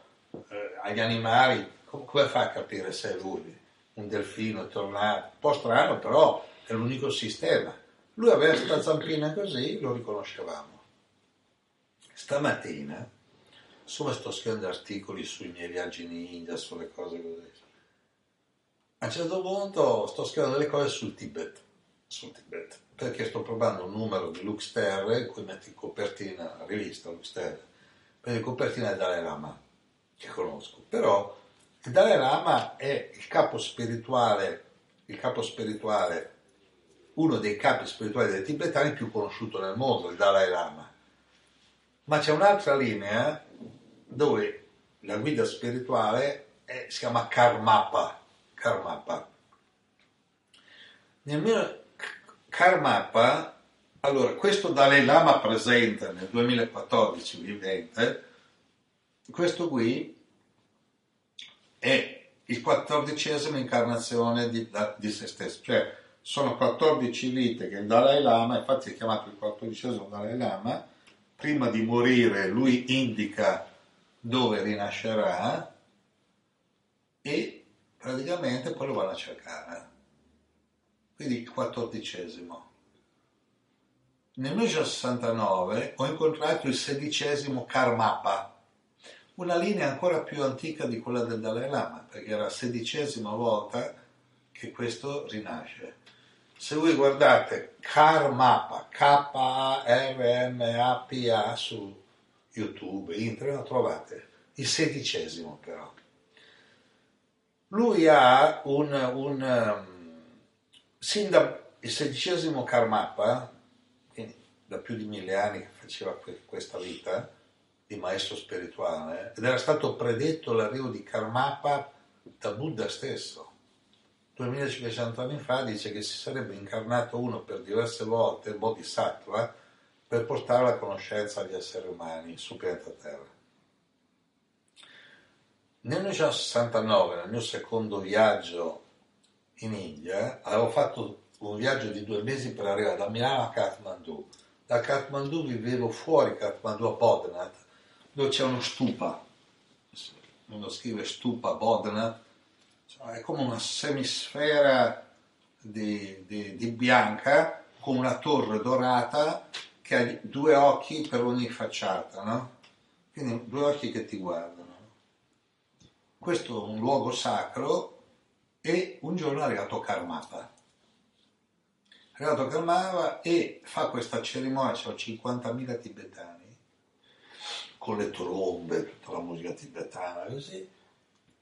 eh, agli animali, come fa a capire se è lui? Un delfino è tornato, un po' strano, però è l'unico sistema. Lui aveva questa zampina così, lo riconoscevamo. Stamattina insomma sto scrivendo articoli sui miei viaggi in India, sulle cose così. A un certo punto sto scrivendo delle cose sul Tibet, sul Tibet perché sto provando un numero di Lux Terre, in cui metti in copertina, la rivista Lux Terre, per in copertina il Dalai Lama, che conosco. Però il Dalai Lama è il capo spirituale, il capo spirituale, uno dei capi spirituali dei tibetani più conosciuto nel mondo, il Dalai Lama. Ma c'è un'altra linea dove la guida spirituale è, si chiama Karmapa. Karmapa. Nel mio Karmapa, allora, questo Dalai Lama presenta nel 2014 vivente, questo qui è il quattordicesimo incarnazione di, di se stesso, cioè sono 14 vite che il Dalai Lama, infatti è chiamato il quattordicesimo Dalai Lama, prima di morire lui indica dove rinascerà e praticamente poi lo vanno a cercare. Quindi il quattordicesimo. Nel 1969 ho incontrato il sedicesimo Karmapa, una linea ancora più antica di quella del Dalai Lama, perché era la sedicesima volta che questo rinasce. Se voi guardate Karmapa, K-A-R-M-A-P-A su YouTube, internet, trovate il sedicesimo però. Lui ha un, un um, sin da il sedicesimo Karmapa, da più di mille anni che faceva que- questa vita di maestro spirituale ed era stato predetto l'arrivo di Karmapa da Buddha stesso. 2500 anni fa dice che si sarebbe incarnato uno per diverse volte, Bodhisattva, per portare la conoscenza agli esseri umani sul pianeta Terra. Nel 1969, nel mio secondo viaggio in India, avevo fatto un viaggio di due mesi per arrivare da Milano a Kathmandu. Da Kathmandu vivevo fuori Kathmandu a Bodhanath, dove c'è uno stupa. Uno scrive stupa Bodhanath, cioè è come una semisfera di, di, di bianca con una torre dorata che ha due occhi per ogni facciata, no? Quindi due occhi che ti guardano. Questo è un luogo sacro e un giorno è arrivato Karmapa. È arrivato Karmapa e fa questa cerimonia, c'erano 50.000 tibetani, con le trombe, tutta la musica tibetana, così.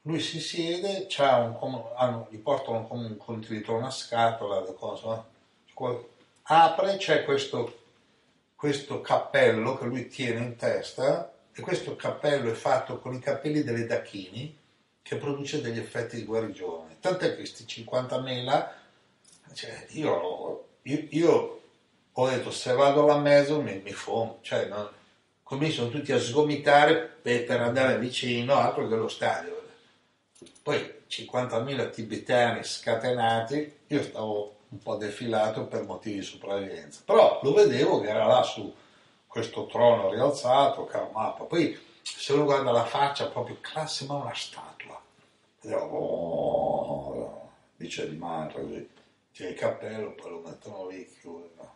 Lui si siede, un, hanno, gli portano come un contenitore, una scatola, cose, apre, c'è questo, questo cappello che lui tiene in testa e questo cappello è fatto con i capelli delle dachini che produce degli effetti di guarigione. Tant'è che questi 50.000, cioè, io, io, io, ho detto se vado alla mezzo mi, mi fomo, cioè, no? Cominciano tutti a sgomitare per, per andare vicino, altro che lo stadio. Poi 50.000 tibetani scatenati, io stavo un po' defilato per motivi di sopravvivenza, però lo vedevo che era là su questo trono rialzato, Karmapa, poi se uno guarda la faccia proprio classe ma una statua oh, dice di mantra così tira il cappello poi lo mettono lì chiude, no?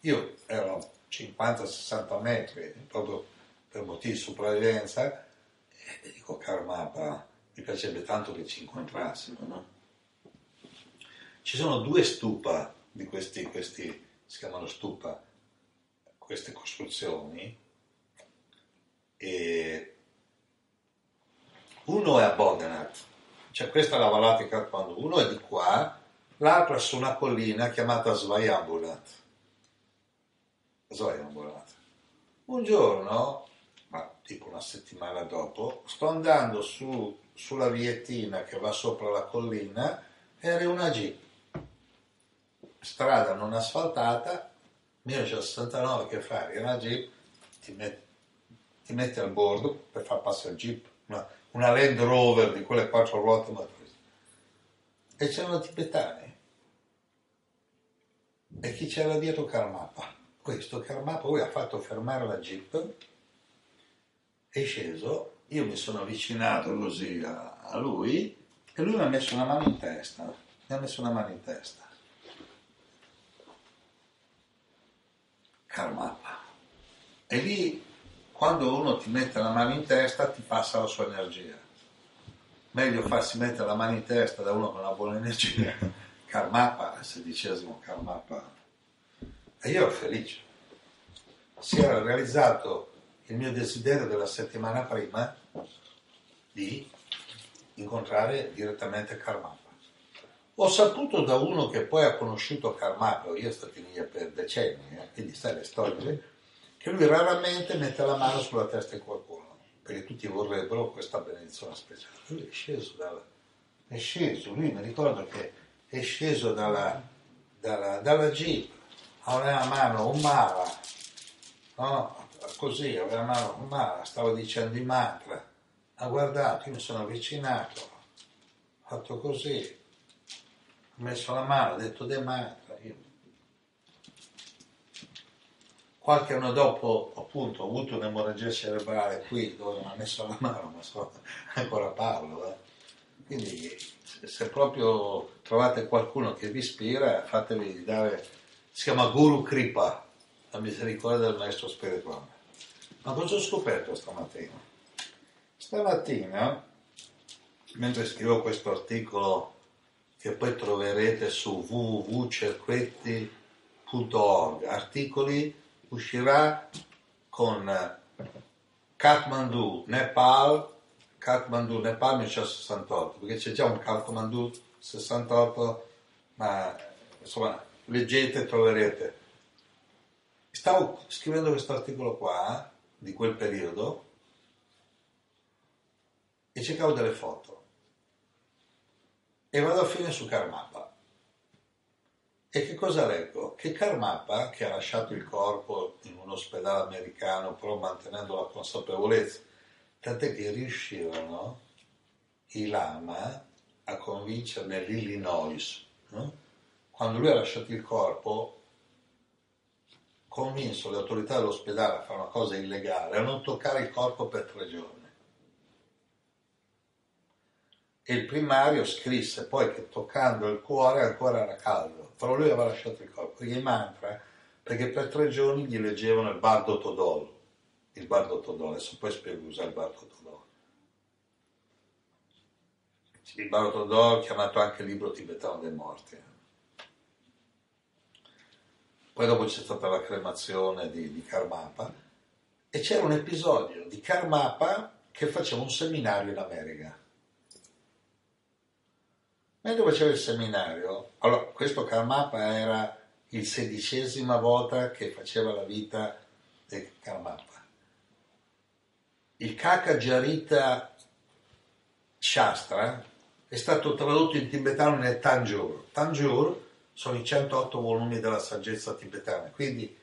io ero 50-60 metri proprio per motivi di sopravvivenza e dico Karmapa mi piacerebbe tanto che ci incontrassimo no? ci sono due stupa di questi, questi si chiamano stupa queste costruzioni e uno è a Bodenat, cioè questa è la vallata di uno è di qua, l'altro è su una collina chiamata Svayambulat. Svayambulat. Un giorno, ma tipo una settimana dopo, sto andando su, sulla viettina che va sopra la collina e arriva una jeep. Strada non asfaltata, 1969 che fai? Una jeep, ti metti ti metti al bordo per far passare il jeep, una, una Land Rover di quelle quattro ruote motrici. E c'erano tibetani. E chi c'era dietro Karmapa? Questo Karmapa poi ha fatto fermare la jeep, è sceso, io mi sono avvicinato così a, a lui e lui mi ha messo una mano in testa, mi ha messo una mano in testa. Karmapa. E lì quando uno ti mette la mano in testa ti passa la sua energia. Meglio farsi mettere la mano in testa da uno con una buona energia. Karmapa, il sedicesimo Karmapa. E io ero felice. Si era realizzato il mio desiderio della settimana prima di incontrare direttamente Karmapa. Ho saputo da uno che poi ha conosciuto Karmapa, io sono stato in India per decenni, eh, quindi sai le storie, che lui raramente mette la mano sulla testa di qualcuno, perché tutti vorrebbero questa benedizione speciale. Lui è sceso, dalla, è sceso, lui mi ricordo che è sceso dalla, dalla, dalla jeep, aveva la mano un mala, no? così, aveva la mano un mala, stava dicendo i mantra, ha guardato, io mi sono avvicinato, ho fatto così, ho messo la mano, ho detto dei mantra, io Qualche anno dopo, appunto, ho avuto un'emorragia cerebrale qui dove mi ha messo la mano, ma so, ancora parlo. Eh. Quindi, se proprio trovate qualcuno che vi ispira, fatevi dare. Si chiama Guru Kripa, la misericordia del maestro spirituale. Ma cosa ho scoperto stamattina? Stamattina, mentre scrivo questo articolo che poi troverete su www.cerquetti.org, articoli uscirà con Kathmandu, Nepal, Kathmandu, Nepal 1968, perché c'è già un Kathmandu 68, ma insomma leggete e troverete. Stavo scrivendo questo articolo qua, di quel periodo, e cercavo delle foto. E vado a finire su Karmapa. E che cosa leggo? Che Karmapa, che ha lasciato il corpo in un ospedale americano, però mantenendo la consapevolezza, tant'è che riuscirono i lama a convincere nell'Illinois, no? Quando lui ha lasciato il corpo, convinso le autorità dell'ospedale a fare una cosa illegale, a non toccare il corpo per tre giorni. E il primario scrisse poi che toccando il cuore ancora era caldo, però lui aveva lasciato il corpo. Gli mantra, perché per tre giorni gli leggevano il Bardo Todol, il Bardo Todol, adesso poi spiego usare il Bardo Todol. Il Bardo Todol, chiamato anche libro tibetano dei morti. Poi dopo c'è stata la cremazione di, di Karmapa e c'era un episodio di Karmapa che faceva un seminario in America. Mentre faceva il seminario, allora questo Karmapa era il sedicesima volta che faceva la vita di Karmapa. Il Kaka Jarita Shastra è stato tradotto in tibetano nel Tanjur. Tanjur sono i 108 volumi della saggezza tibetana, quindi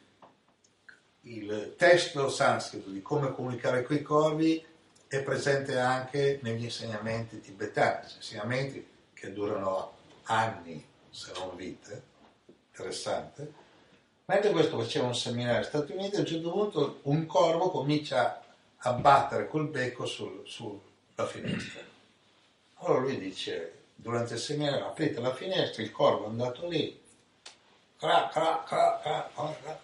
il testo sanscrito di come comunicare con i corvi è presente anche negli insegnamenti tibetani, insegnamenti che durano anni, se non vite, interessante. Mentre questo faceva un seminario negli Stati Uniti, a un certo punto un corvo comincia a battere col becco sul, sulla finestra. Allora lui dice, durante il seminario, aprite la finestra, il corvo è andato lì, cra, cra, cra, cra, cra.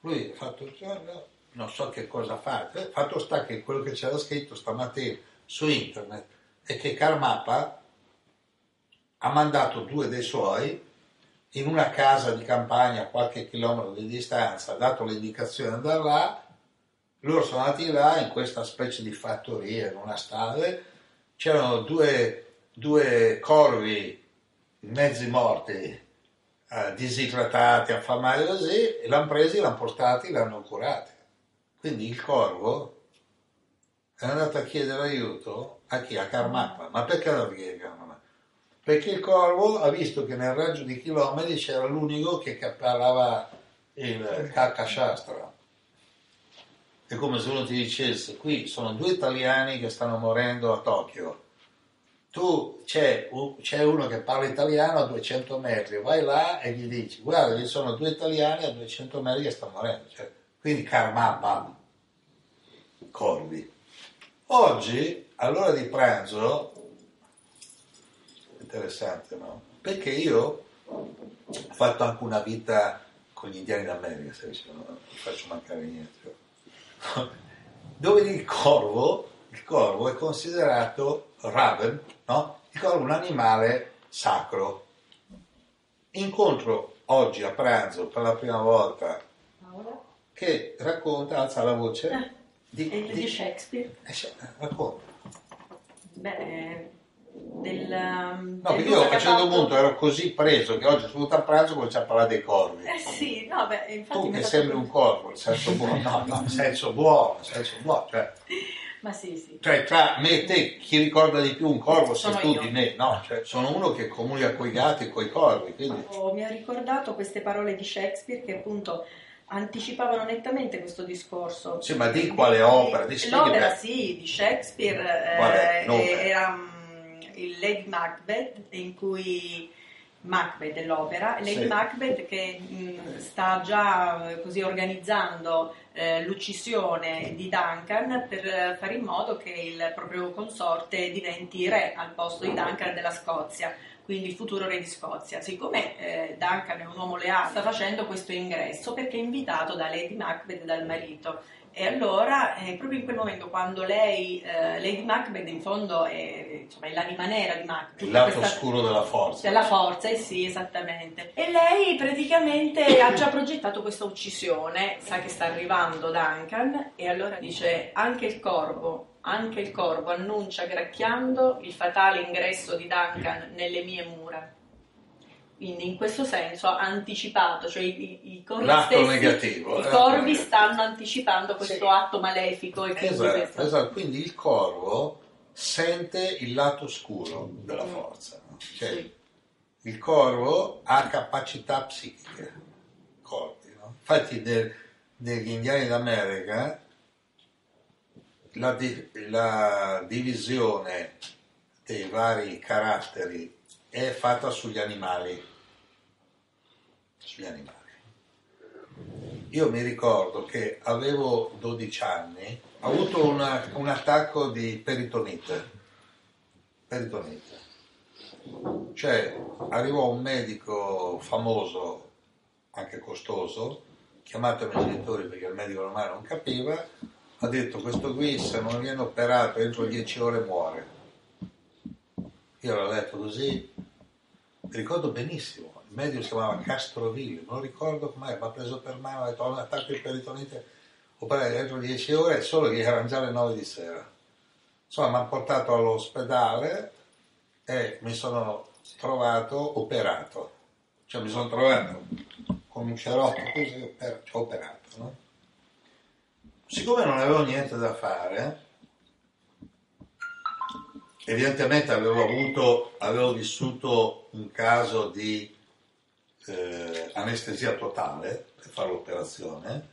lui ha fatto il non so che cosa fa, fatto sta che quello che c'era scritto stamattina su internet è che Karmapa ha mandato due dei suoi in una casa di campagna a qualche chilometro di distanza, ha dato l'indicazione di andare là, loro sono andati là in questa specie di fattoria, in una stalla, c'erano due due corvi mezzi morti, eh, disidratati, affamati così, e l'hanno presi, l'hanno portati, l'hanno curati. Quindi il corvo è andato a chiedere aiuto a chi? A Karmapa. Ma perché lo chiede Karmapa? Perché il corvo ha visto che nel raggio di chilometri c'era l'unico che parlava il Kakashastra. È come se uno ti dicesse, qui sono due italiani che stanno morendo a Tokyo tu c'è, c'è, uno che parla italiano a 200 metri, vai là e gli dici guarda ci sono due italiani a 200 metri che stanno morendo, cioè, quindi karma, corvi. Oggi, all'ora di pranzo, interessante no? Perché io ho fatto anche una vita con gli indiani d'America, se non faccio mancare niente. Dove il corvo, il corvo è considerato raven, no? Il corvo è un animale sacro. Incontro oggi a pranzo per la prima volta che racconta, alza la voce, eh, di, di, di Shakespeare. Eh, racconta. Beh, del, um, no, perché io a un certo punto ero così preso che oggi sono venuto a pranzo e cominciamo a parlare dei corvi. Eh sì, no, beh, infatti tu che sembri un corvo, nel senso buono, no, no, nel senso buono, nel senso buono, cioè ma sì, sì. Cioè, tra me e te, chi ricorda di più un corvo sei sono tu io. di me? No, cioè, sono uno che comunica con i gatti e con i corvi. Quindi... Oh, mi ha ricordato queste parole di Shakespeare che appunto anticipavano nettamente questo discorso. Sì, ma di quale opera? Di L'opera, sì, di Shakespeare eh, era um, il Lady Macbeth, in cui Macbeth dell'opera, Lady sì. Macbeth che mh, sta già eh, così organizzando eh, l'uccisione di Duncan per fare in modo che il proprio consorte diventi re al posto di Duncan della Scozia, quindi il futuro re di Scozia. Siccome eh, Duncan è un uomo leale, sta facendo questo ingresso perché è invitato da Lady Macbeth e dal marito e allora, eh, proprio in quel momento, quando lei, eh, Lady Macbeth in fondo è, insomma, è l'anima nera di Macbeth. Il lato questa, oscuro della forza. Della forza, eh sì, esattamente. E lei praticamente ha già progettato questa uccisione, sa che sta arrivando Duncan, e allora dice anche il corvo, anche il corvo annuncia gracchiando il fatale ingresso di Duncan nelle mie mura. In, in, questo senso ha anticipato, cioè i, i corvi L'atto stessi, negativo, i corvi stanno anticipando questo sì. atto malefico. E quindi, esatto, questo... esatto, quindi il corvo sente il lato scuro della forza. No? Cioè, sì. Il corvo ha capacità psichiche, corpi. No? Infatti nel, negli indiani d'America la, di, la divisione dei vari caratteri è fatta sugli animali. Sugli animali. Io mi ricordo che avevo 12 anni, ho avuto una, un attacco di peritonite. Peritonite. Cioè, arrivò un medico famoso, anche costoso, chiamato ai miei genitori perché il medico ormai non capiva, ha detto questo qui se non viene operato entro 10 ore muore. Io l'ho letto così, ricordo benissimo, il medico si chiamava Castroville, non ricordo com'è, mi ha preso per mano, ha detto ho un attacco di peritonite, operare entro 10 ore, solo che erano già le 9 di sera. Insomma, mi hanno portato all'ospedale e mi sono trovato operato, cioè mi sono trovato con un cerotto così, operato, no? Siccome non avevo niente da fare, evidentemente avevo avuto, avevo vissuto un caso di eh, anestesia totale per fare l'operazione,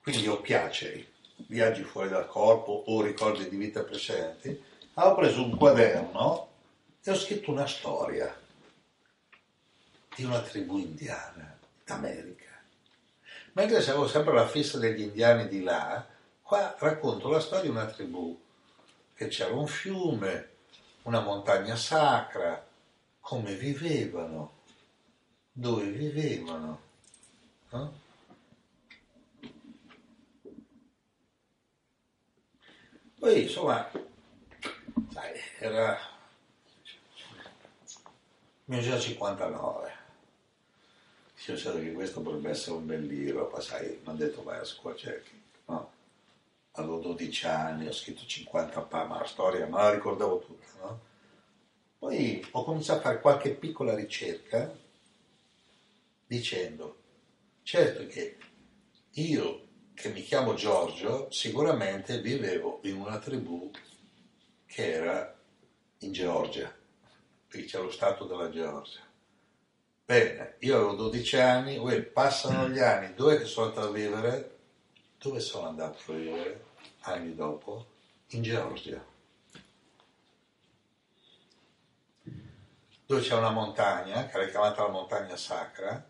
quindi ho piaceri, viaggi fuori dal corpo o ricordi di vita precedenti, avevo preso un quaderno e ho scritto una storia di una tribù indiana d'America. Mentre avevo sempre la fissa degli indiani di là, qua racconto la storia di una tribù, che c'era un fiume, una montagna sacra, come vivevano, dove vivevano. No? Poi insomma, sai, era 1959. Io so che questo potrebbe essere un bel libro, poi sai, mi hanno detto vai a scuola, no? Avevo 12 anni, ho scritto 50 pa, ma la storia me la ricordavo tutta, no? Poi ho cominciato a fare qualche piccola ricerca dicendo, certo che io che mi chiamo Giorgio sicuramente vivevo in una tribù che era in Georgia, perché c'è lo stato della Georgia. Bene, io avevo 12 anni, uè, passano gli anni, dove sono andato a vivere? Dove sono andato a vivere anni dopo? In Georgia. Dove c'è una montagna, che era chiamata la montagna sacra,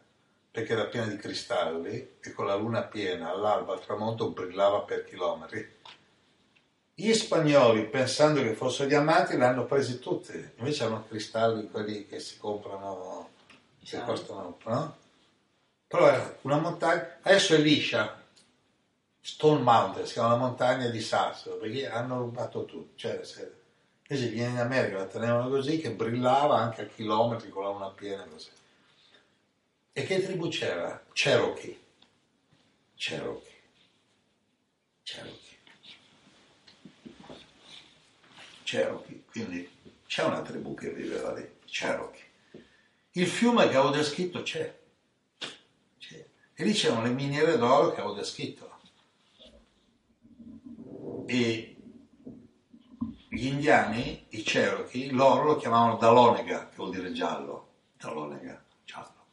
perché era piena di cristalli e con la luna piena all'alba al tramonto brillava per chilometri. Gli spagnoli, pensando che fossero diamanti, li hanno presi tutti, invece erano cristalli quelli che si comprano, che costano, no? Però era una montagna, adesso è liscia, Stone Mountain, si chiama la montagna di sasso, perché hanno rubato tutto. Cioè, se, invece viene in America, la tenevano così, che brillava anche a chilometri con la luna piena così. E che tribù c'era? Cherokee. Cherokee. Cherokee. Cherokee. Quindi c'è una tribù che viveva lì, Cherokee. Il fiume che avevo descritto c'è. c'è. E lì c'erano le miniere d'oro che avevo descritto e gli indiani, i Cherokee, loro lo chiamavano Dalonega, che vuol dire giallo. Dalonega, giallo.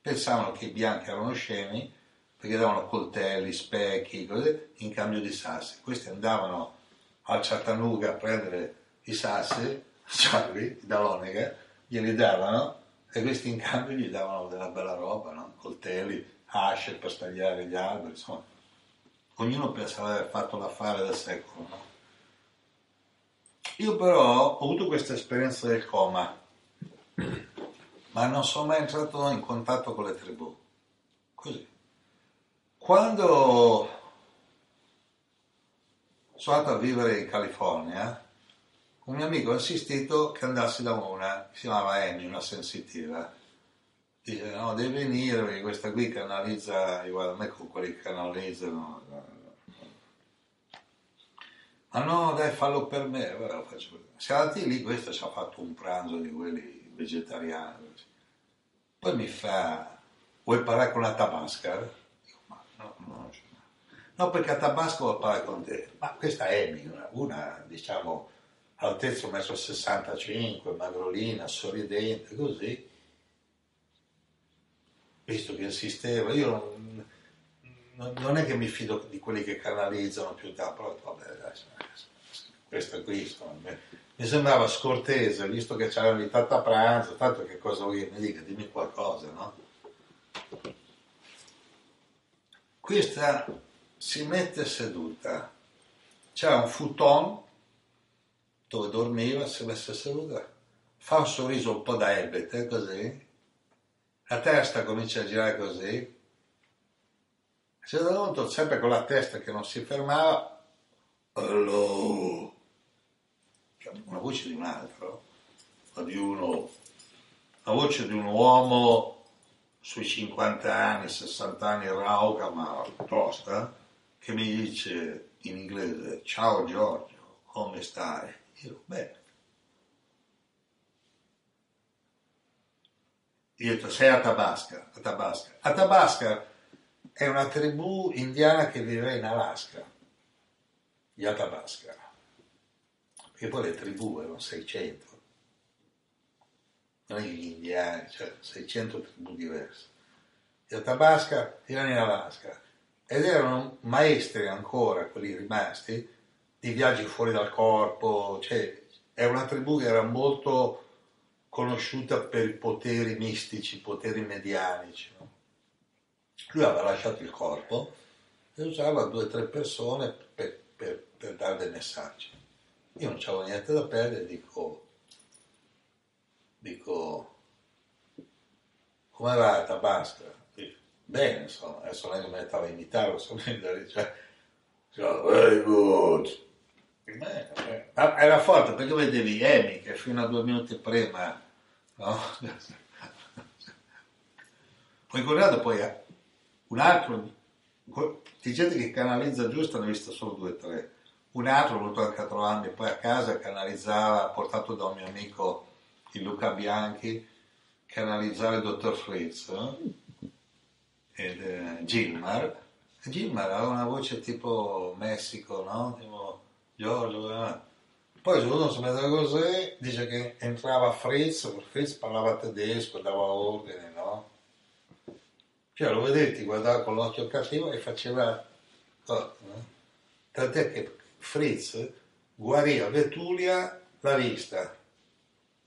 Pensavano che i bianchi erano scemi perché davano coltelli, specchi, cose, in cambio di sassi. Questi andavano al Chattanooga a prendere i sassi, gialli, Dalonega, glieli davano e questi in cambio gli davano della bella roba, no? coltelli, asce per stagliare gli alberi, insomma ognuno pensava di aver fatto l'affare del secolo. No? Io però ho avuto questa esperienza del coma, ma non sono mai entrato in contatto con le tribù. Così. Quando sono andato a vivere in California, un mio amico ha insistito che andassi da una, si chiamava Annie, una sensitiva, dice no devi venire perché questa qui canalizza guarda a me con quelli che canalizzano ma no dai fallo per me allora faccio siamo andati lì questo ci ha fatto un pranzo di quelli vegetariano. Poi mi fa, vuoi parlare con la Tabasca? Dico, ma no, no, no, perché a Tabasco vuoi parlare con te. Ma questa è una, una diciamo, altezza 1,65 m, magrolina, sorridente, così. Visto che insisteva, io non, non è che mi fido di quelli che canalizzano più da, però vabbè, adesso, questo qui, insomma, mi sembrava scortese, visto che c'era invitato a pranzo, tanto che cosa vuoi mi dica, dimmi qualcosa, no? Questa si mette seduta, c'è un futon dove dormiva, si mette seduta, fa un sorriso un po' da ebete, così, la testa comincia a girare così, punto, sempre con la testa che non si fermava, allora, una voce di un altro, di uno, la voce di un uomo sui 50 anni, 60 anni, rauca ma tosta, che mi dice in inglese, ciao Giorgio, come stai? Io, bene. Io ho detto, sei a Tabasca, a Tabasca. A Tabasca è una tribù indiana che vive in Alaska, gli Athabasca che poi le tribù erano 600, non gli indiani, cioè 600 tribù diverse. E Tabasca erano in Alaska ed erano maestri ancora, quelli rimasti, di viaggi fuori dal corpo, cioè è una tribù che era molto conosciuta per i poteri mistici, poteri medianici. No? Lui aveva lasciato il corpo e usava due o tre persone per, per, per dare dei messaggi. Io non avevo niente da perdere, dico, dico, come va Tabasca? Bene, insomma, adesso che mi metteva a imitare, so cioè, cioè, very good. Beh, era forte perché vedevi Amy che fino a due minuti prima, no? Ho incontrato poi un altro, di gente che canalizza giusto, ne ho visto solo due o tre un altro, voluto anche a trovarmi poi a casa, canalizzava, portato da un mio amico, il Luca Bianchi, canalizzare il dottor Fritz eh? ed eh, Gilmar. Gilmar aveva una voce tipo Messico, no? Tipo Giorgio, eh? Poi uno si mette così, dice che entrava Fritz, Fritz parlava tedesco, dava ordine, no? Cioè lo vedevi, guardava con l'occhio cattivo e faceva... Oh, no? Tant'è che Fritz guarì a Vetulia la vista.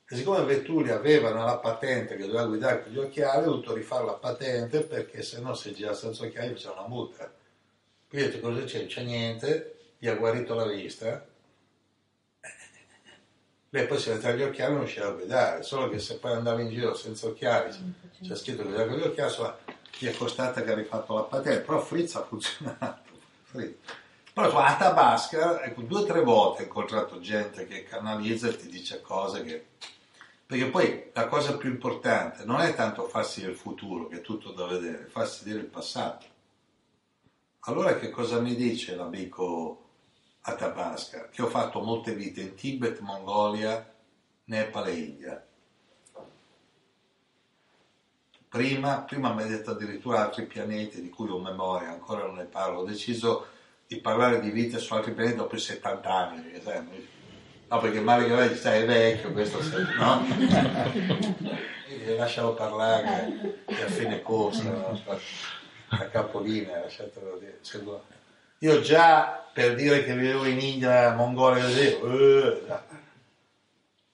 E siccome Vetulia aveva la patente che doveva guidare con gli occhiali, ha dovuto rifare la patente perché se no se gira senza occhiali c'è una multa. Quindi cosa c'è? C'è niente, gli ha guarito la vista. Lei poi si metteva gli occhiali e non riusciva a guidare, solo che se poi andava in giro senza occhiali, c'è scritto che guidava con gli occhiali, insomma, gli è costata che ha rifatto la patente, però Fritz ha funzionato. Fritz. Però a Tabasca, ecco, due o tre volte ho incontrato gente che canalizza e ti dice cose che... Perché poi la cosa più importante non è tanto farsi del futuro, che è tutto da vedere, farsi vedere il passato. Allora che cosa mi dice l'amico a Tabasca? Che ho fatto molte vite in Tibet, Mongolia, Nepal e India. Prima, prima mi ha detto addirittura altri pianeti di cui ho memoria, ancora non ne parlo, ho deciso di parlare di vita su altri pianeti dopo i 70 anni, perché, sai, no, perché Mario Gavelli stai è vecchio, questo sei, no? lascialo parlare che a fine corsa, a capolinea, lasciatelo dire. Io già per dire che vivevo in India, Mongolia, così, uh,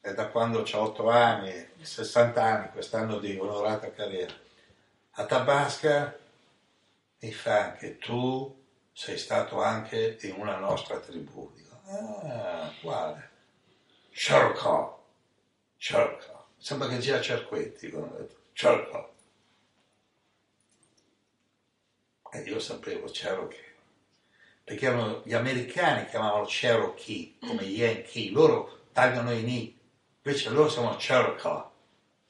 è da quando ho 8 anni, 60 anni, quest'anno di onorata carriera. A Tabasca mi fa anche tu sei stato anche in una nostra tribù. Dico, ah, quale? Cerco, cerco. Sembra che sia Cerquetti, come ho detto, cerco. E io sapevo Cherokee, perché erano, gli americani chiamavano Cherokee, come Yankee, loro tagliano i ni, invece loro sono Cherokee,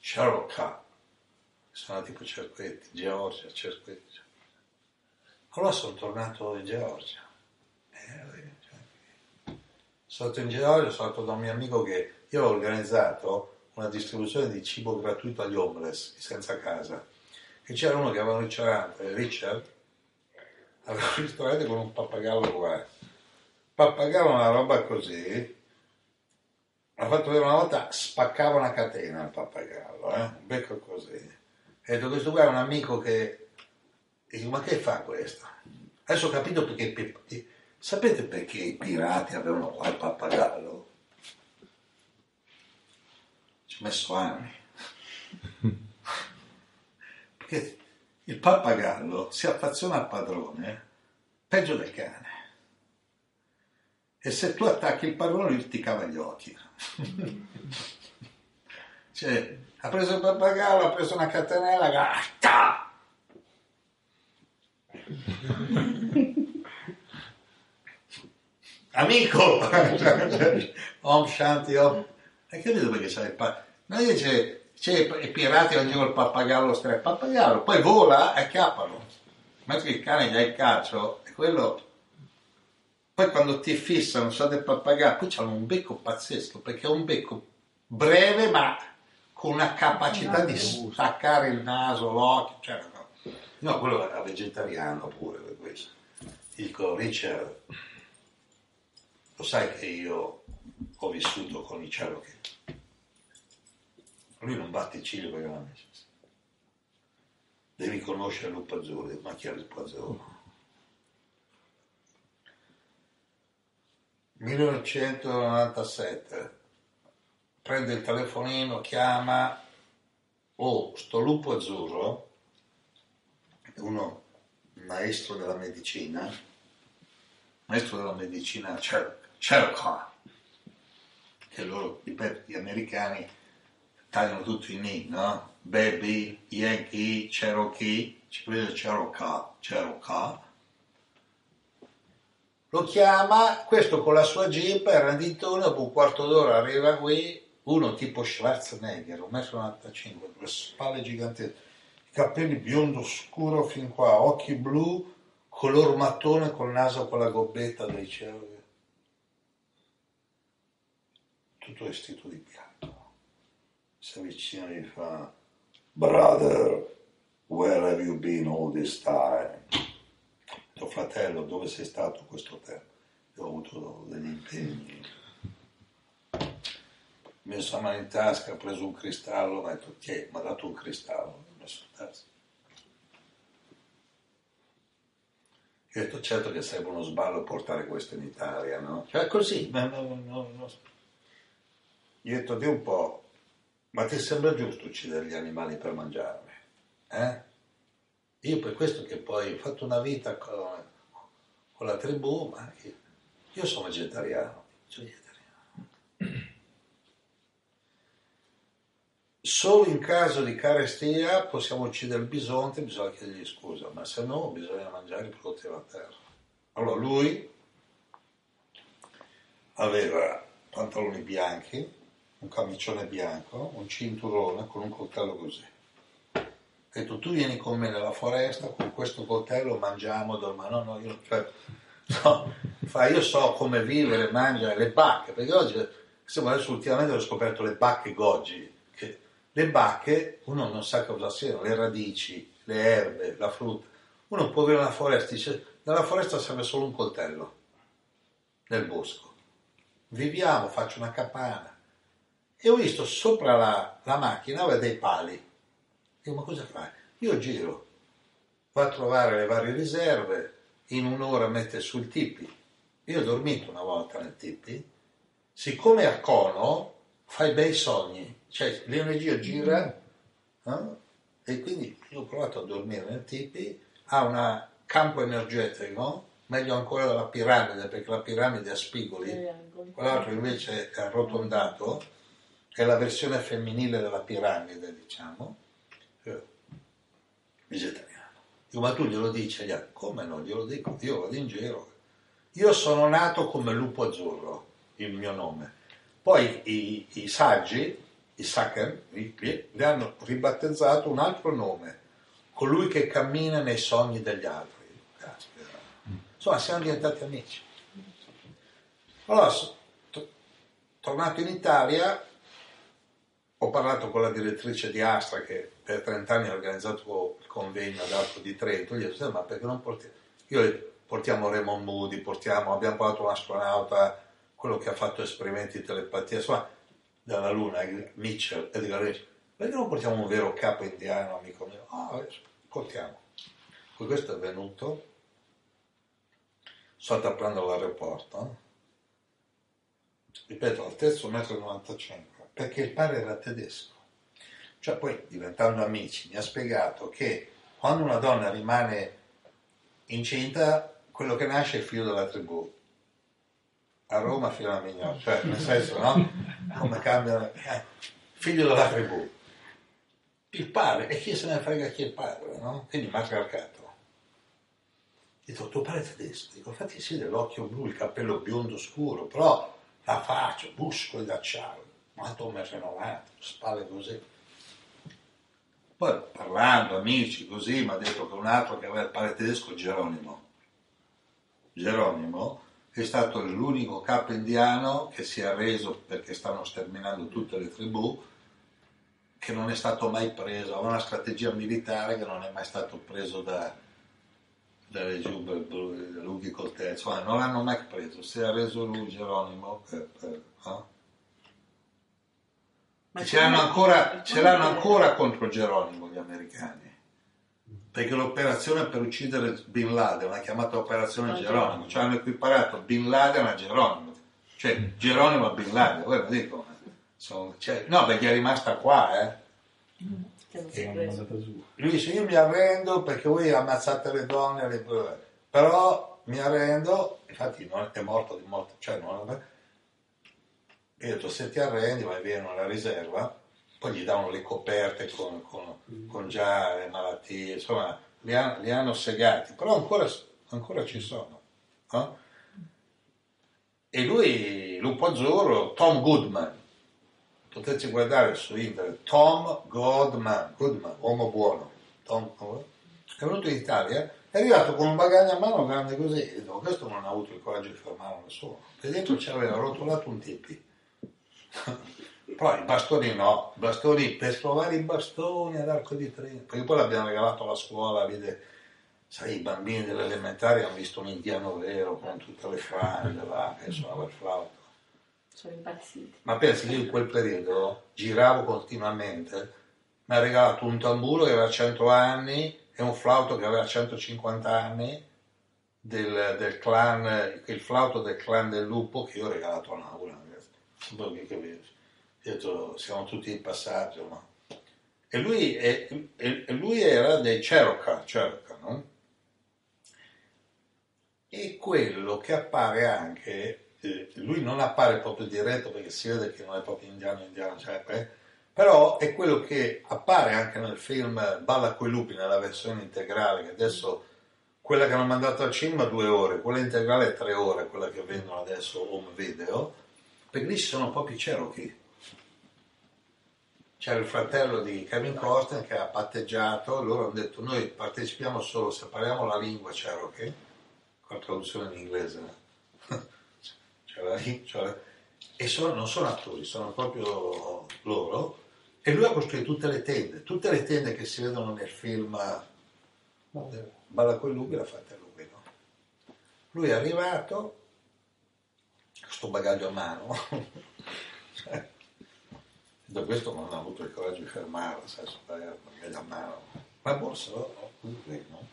Cherokee. Sono tipo Cerquetti, Georgia, Cerquetti. Allora sono tornato in Georgia. Eh, sono in Georgia, sono andato da un mio amico che io ho organizzato una distribuzione di cibo gratuito agli homeless, senza casa. E c'era uno che aveva un ristorante, Richard, aveva un ristorante con un pappagallo qua. Pappagallo una roba così, ha fatto vedere una volta, spaccava una catena il pappagallo, eh? un becco così. E detto, questo qua è un amico che... E dico, ma che fa questo? Adesso ho capito perché... Sapete perché i pirati avevano qua il pappagallo? Ci ho messo anni. perché il pappagallo si affeziona al padrone peggio del cane. E se tu attacchi il padrone lui ti cava gli occhi. cioè, ha preso il pappagallo, ha preso una catenella, gatta! Amico! Om Shanti Om. Hai capito perché c'è il pappagallo? Noi dice, c'è i pirati ogni giorno il pappagallo stra il pappagallo, poi vola e acchiappano. Mentre il cane gli ha il calcio, e quello poi quando ti fissano, so del pappagallo, poi hanno un becco pazzesco, perché è un becco breve ma con una capacità di staccare il naso, l'occhio, cioè, no. no, quello era vegetariano pure per questo. Dico, Richard, lo sai che io ho vissuto con i Cherokee? Lui non batte il ciglio perché non ha messo. Devi conoscere il lupo azzurro, ma chi è il lupo azzurro? 1997 prende il telefonino, chiama, oh, sto lupo azzurro, uno maestro della medicina, maestro della medicina Cherokee, che loro, ripeto, gli americani tagliano tutto in I, no? Baby, Yankee, Cherokee, ci prende Cherokee, Cherokee, lo chiama, questo con la sua jeep, era di intorno, dopo un quarto d'ora arriva qui, uno tipo Schwarzenegger, 1,95 m, le spalle gigantesche, capelli biondo scuro fin qua, occhi blu, color mattone col naso con la gobbetta dei cieli. Tutto vestito di bianco. Si avvicina e gli fa, brother, where have you been all this time? Fratello dove sei stato questo tempo? Io ho avuto degli impegni. Mi messo la mano in tasca, ho preso un cristallo, mi ha detto, ti mi ha dato un cristallo, l'ho messo in tasca. Io ho detto, certo che sarebbe uno sballo portare questo in Italia, no? Cioè così, ma no, no, no. Io ho detto, di un po', ma ti sembra giusto uccidere gli animali per mangiarli? Eh? Io per questo che poi ho fatto una vita con, con la tribù, ma io, io sono vegetariano, sono vegetariano. Solo in caso di carestia possiamo uccidere il bisonte, bisogna chiedergli scusa, ma se no bisogna mangiare i prodotti della terra. Allora lui aveva pantaloni bianchi, un camicione bianco, un cinturone con un coltello così ha detto tu vieni con me nella foresta con questo coltello mangiamo domani no no io cioè, no, fa, io so come vivere mangiare le bacche perché oggi insomma adesso ultimamente ho scoperto le bacche goji che le bacche uno non sa cosa siano le radici le erbe la frutta. Uno può avere una foresta dice nella foresta serve solo un coltello nel bosco. Viviamo faccio una capanna e ho visto sopra la, la macchina dei pali Dico, ma cosa fai? Io giro, va a trovare le varie riserve, in un'ora mette sul tipi. Io ho dormito una volta nel tipi, siccome a cono fai bei sogni, cioè l'energia gira eh? e quindi io ho provato a dormire nel tipi, ha un campo energetico, meglio ancora della piramide, perché la piramide ha spigoli, quell'altro invece è arrotondato, è la versione femminile della piramide, diciamo vegetariano. Dico, ma tu glielo dici agli altri? Come no? Glielo dico, io vado in giro. Io sono nato come lupo azzurro, il mio nome. Poi i, i saggi, i Saken, gli hanno ribattezzato un altro nome, colui che cammina nei sogni degli altri. Insomma, siamo diventati amici. Allora, tornato in Italia, ho parlato con la direttrice di Astra che per 30 anni ha organizzato il convegno ad Arco di Trento, gli ho detto, ma perché non portiamo... Io portiamo Raymond Moody, portiamo, abbiamo portato un astronauta, quello che ha fatto esperimenti di telepatia, insomma, dalla Luna, Mitchell, e dico, perché non portiamo un vero capo indiano, amico mio? Ah, portiamo. Poi questo è venuto, sono andato a prendere l'aeroporto, ripeto, altezza 1,95 m, perché il padre era tedesco. Cioè poi, diventando amici, mi ha spiegato che quando una donna rimane incinta, quello che nasce è il figlio della tribù. A Roma fino a Mignone, cioè nel senso, no? Come cambiano... Eh, figlio della tribù. Il padre, e chi se ne frega chi è il padre, no? Quindi matriarcato. Dico, tuo padre è tedesco. Dico, infatti sì, dell'occhio blu, il capello biondo scuro, però la faccia, muscoli d'acciaio, quanto un metro e 90, spalle così. Poi parlando, amici, così, mi ha detto che un altro che aveva il padre tedesco, Geronimo. Geronimo è stato l'unico capo indiano che si è arreso perché stanno sterminando tutte le tribù, che non è stato mai preso, aveva una strategia militare che non è mai stato preso da, dalle giubbe lunghi coltelli, insomma non l'hanno mai preso, si è arreso lui Geronimo per, per, no? Ce l'hanno, ancora, ce l'hanno ancora contro Geronimo gli americani. Perché l'operazione per uccidere Bin Laden l'ha chiamata operazione Geronimo, cioè hanno equiparato Bin Laden a Geronimo, cioè Geronimo a Bin Laden, voi lo dico, sono, cioè, no perché è rimasta qua, eh. lui dice io mi arrendo perché voi ammazzate le donne, le... però mi arrendo, infatti non è morto di morte, cioè non è... E ho detto se ti arrendi vai via nella riserva poi gli davano le coperte con, con, con già le malattie, insomma, li, ha, li hanno segati, però ancora, ancora ci sono. No? E lui, Lupo Azzurro, Tom Goodman, potete guardare su internet, Tom Goodman, Goodman uomo buono, Tom, è venuto in Italia, è arrivato con un bagaglio a mano grande così, e dico, questo non ha avuto il coraggio di fermare nessuno, e dentro ci aveva rotolato un tipi. Poi i bastoni no, bastoni per trovare i bastoni ad arco di Trento, perché poi l'abbiamo regalato alla scuola, vede, sai, i bambini delle elementari hanno visto un indiano vero con tutte le frange là, che suonava il flauto. Sono impazziti. Ma pensi che io in quel periodo giravo continuamente, mi ha regalato un tamburo che aveva 100 anni e un flauto che aveva 150 anni del, del clan, il flauto del clan del lupo che io ho regalato a Naura. Che vedo detto siamo tutti in passaggio, no? E lui, è, e lui era dei Cherokee, Cherokee, no? E quello che appare anche, eh, lui non appare proprio diretto perché si vede che non è proprio indiano, indiano, cioè, eh, però è quello che appare anche nel film Balla coi lupi nella versione integrale, che adesso quella che hanno mandato al cinema due ore, quella integrale tre ore, quella che vendono adesso home video, perché lì ci sono proprio i Cherokee c'era il fratello di Kevin Costner che ha patteggiato, loro hanno detto noi partecipiamo solo se parliamo la lingua Cherokee, con la traduzione in inglese, c'era, c'era, e sono, non sono attori, sono proprio loro, e lui ha costruito tutte le tende, tutte le tende che si vedono nel film Balla con lui l'ha fatta lui. No? Lui è arrivato, questo bagaglio a mano, da questo non ha avuto il coraggio di fermarla, sai, sparare la mano. La borsa no? no?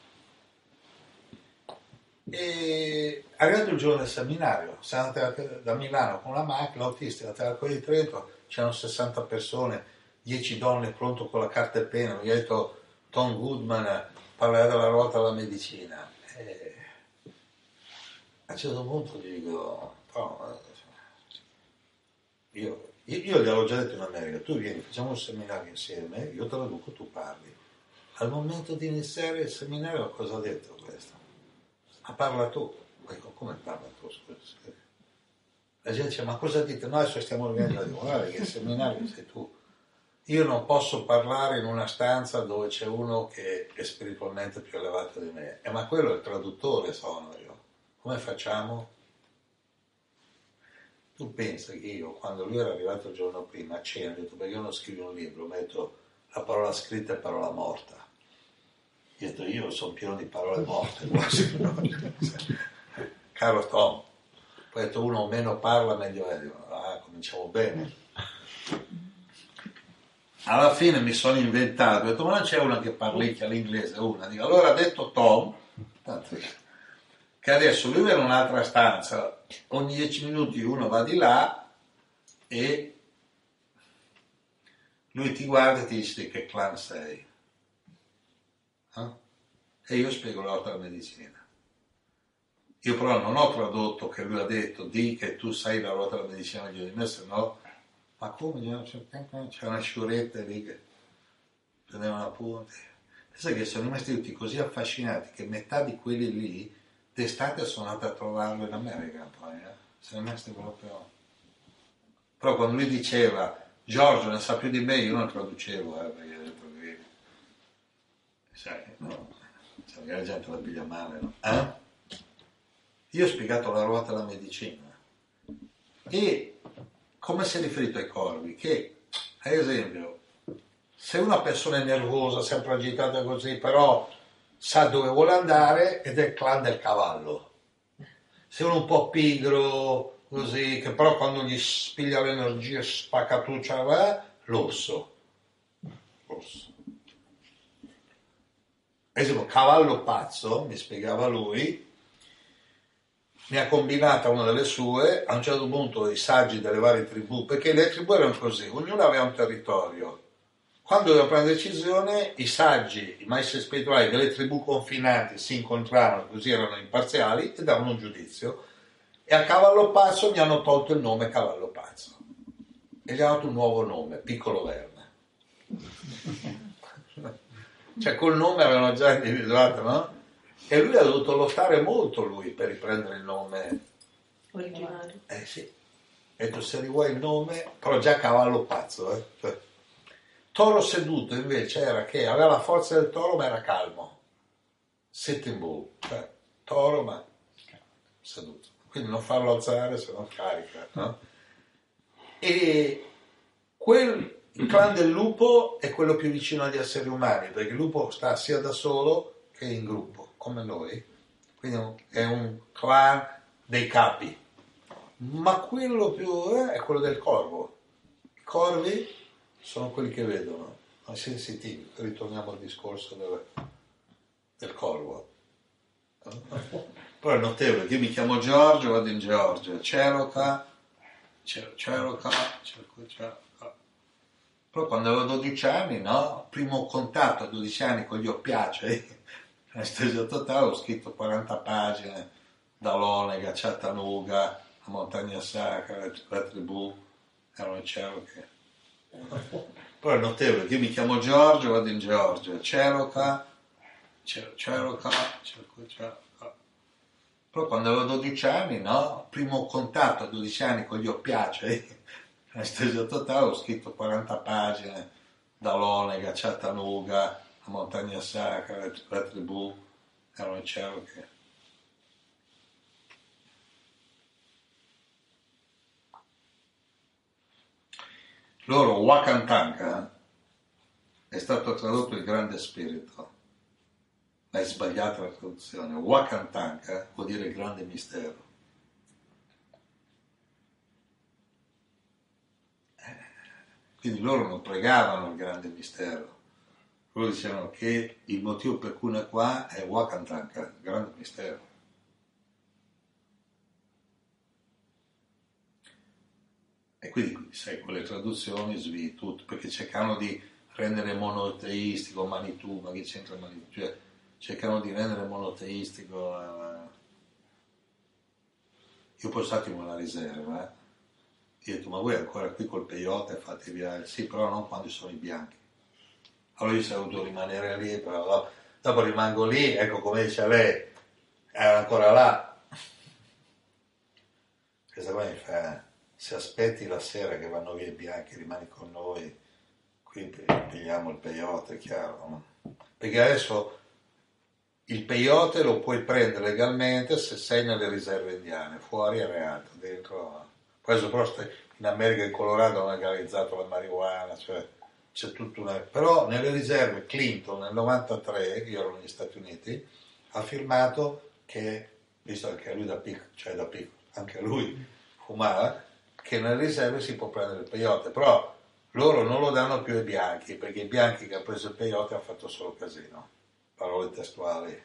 E arrivato il giorno del seminario, siamo andati da Milano con la macchina, l'autistica, all'Arco di Trento, c'erano 60 persone, 10 donne pronto con la carta e penna, mi ha detto Tom Goodman parlerà della ruota alla medicina. E a un certo punto gli dico, io io, io gliel'ho già detto in America, tu vieni, facciamo un seminario insieme, io traduco, tu parli. Al momento di iniziare il seminario cosa ha detto questo? Ma parla tu. Ecco, come parla tu? La gente dice, ma cosa dite? Noi adesso stiamo organizzando, guarda che il seminario sei tu. Io non posso parlare in una stanza dove c'è uno che è spiritualmente più elevato di me. Eh, ma quello è il traduttore, sono io. Come facciamo? Tu pensa che io, quando lui era arrivato il giorno prima a cena, ho detto perché io non scrivo un libro, metto la parola scritta e parola morta. Ho detto io sono pieno di parole morte quasi. Caro Tom, poi ho detto uno meno parla meglio è. Ah, cominciamo bene. Alla fine mi sono inventato, ho detto ma non c'è una che parlicchia l'inglese, una. Dico, allora ha detto Tom, tanto che adesso lui è in un'altra stanza, ogni dieci minuti uno va di là e lui ti guarda e ti dice di che clan sei. Eh? E io spiego l'orto della medicina. Io però non ho tradotto che lui ha detto di che tu sai la ruota della medicina di me, se no, ma come? C'è una sciuretta lì che prendevano appunti. Pensa che sono rimasti tutti così affascinati che metà di quelli lì d'estate sono andati a trovarlo in America poi, eh? sono rimasti proprio... Però quando lui diceva Giorgio ne sa più di me, io non traducevo, eh, perché ho detto che... Sai, no, cioè, la gente la piglia male, no? Eh? Io ho spiegato la ruota della medicina e come si è riferito ai corvi? Che, ad esempio, se una persona è nervosa, sempre agitata così, però sa dove vuole andare ed è il clan del cavallo. Se uno un po' pigro, così, che però quando gli spiglia l'energia spaccatuccia, va, l'orso. L'orso. Per esempio, cavallo pazzo, mi spiegava lui, ne ha combinata una delle sue, a un certo punto i saggi delle varie tribù, perché le tribù erano così, ognuno aveva un territorio, quando doveva prendere decisione, i saggi, i maestri spirituali delle tribù confinanti si incontravano, così erano imparziali, e davano un giudizio. E a Cavallo Pazzo mi hanno tolto il nome Cavallo Pazzo. E gli hanno dato un nuovo nome, Piccolo Verne. cioè col nome avevano già individuato, no? E lui ha dovuto lottare molto lui per riprendere il nome originale. Eh sì. E detto se rivuoi il nome, però già Cavallo Pazzo, eh. Toro seduto invece era che aveva la forza del toro ma era calmo. Sitting bull, cioè toro ma seduto. Quindi non farlo alzare se no carica. No? E quel, clan del lupo è quello più vicino agli esseri umani, perché il lupo sta sia da solo che in gruppo, come noi. Quindi è un clan dei capi. Ma quello più eh, è quello del corvo. I corvi sono quelli che vedono, ma sensitivi. Ritorniamo al discorso del, del corvo. Poi è notevole io mi chiamo Giorgio, vado in Georgia, Ceroca, Ceroca, Ceroca. Però quando avevo 12 anni, no? Primo contatto a 12 anni con gli oppiacei, anestesia totale, ho scritto 40 pagine da Lonega, Chattanooga, a Montagna Sacra, la tribù, erano i Cherokee. Poi è notevole io mi chiamo Giorgio, vado in Georgia, Ceroca, Ceroca, Ceroca. Però quando avevo 12 anni, no? Primo contatto a 12 anni con gli oppiacei, anestesia totale, ho scritto 40 pagine da Lonega, Chattanooga, a Montagna Sacra, la tribù, erano i Cherokee. Loro Wakantanka è stato tradotto il grande spirito, ma è sbagliata la traduzione. Wakantanka vuol dire il grande mistero. Eh, quindi loro non pregavano il grande mistero, loro dicevano che il motivo per cui è qua è Wakantanka, il grande mistero. E quindi, sai, con le traduzioni svii tutto, perché cercano di rendere monoteistico Manitou, ma che c'entra Manitou? Cioè, cercano di rendere monoteistico... Eh, io poi stato in una riserva, eh. Io ho detto, ma voi ancora qui col peyote fate via? Sì, però non quando sono i bianchi. Allora io sono dovuto rimanere lì, però dopo rimango lì, ecco come dice lei, era ancora là. Questa qua mi fa se aspetti la sera che vanno via i bianchi, rimani con noi, qui pigliamo il peyote, è chiaro, no? Perché adesso il peyote lo puoi prendere legalmente se sei nelle riserve indiane, fuori è reato, dentro Questo però in America e Colorado hanno legalizzato la marijuana, cioè c'è tutto una... Però nelle riserve Clinton nel 93, io ero negli Stati Uniti, ha firmato che, visto che lui da piccolo, cioè da piccolo, anche lui fumava, che nelle riserve si può prendere il peyote, però loro non lo danno più ai bianchi, perché i bianchi che hanno preso il peyote hanno fatto solo casino, parole testuali.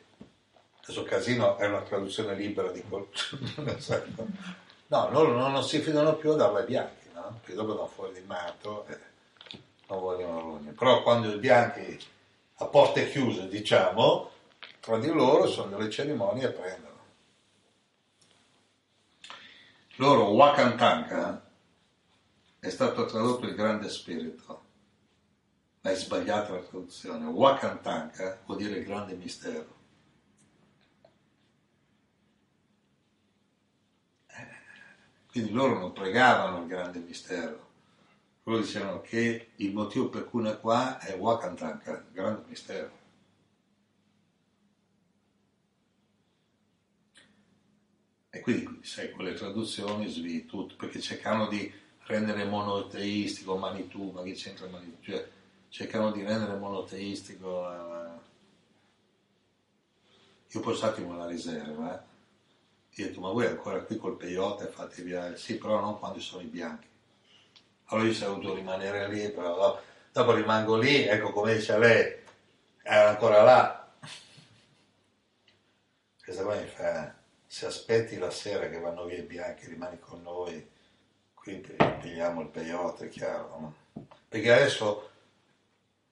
Adesso casino è una traduzione libera di quel... no, loro non, si fidano più a darlo ai bianchi, no? Perché dopo danno fuori di matto e non vogliono rogne. Però quando i bianchi a porte chiuse, diciamo, tra di loro sono delle cerimonie e prendono. Loro, Wakantanka, è stato tradotto il grande spirito, ma è sbagliata la traduzione. Wakantanka vuol dire il grande mistero. Eh, quindi loro non pregavano il grande mistero, loro dicevano che il motivo per cui è qua è Wakantanka, il grande mistero. E quindi, sai, quelle traduzioni svii tutto, perché cercano di rendere monoteistico Manitou, ma che c'entra Manitou? Cioè, cercano di rendere monoteistico... Eh. Io poi attimo la riserva, eh. Io ho detto, ma voi ancora qui col peyote fate via? Sì, però non quando sono i bianchi. Allora io sono dovuto rimanere lì, però dopo, dopo rimango lì, ecco come dice lei, era ancora là. Questa qua mi fa se aspetti la sera che vanno via i bianchi, rimani con noi, qui pigliamo il peyote, chiaro, no? Perché adesso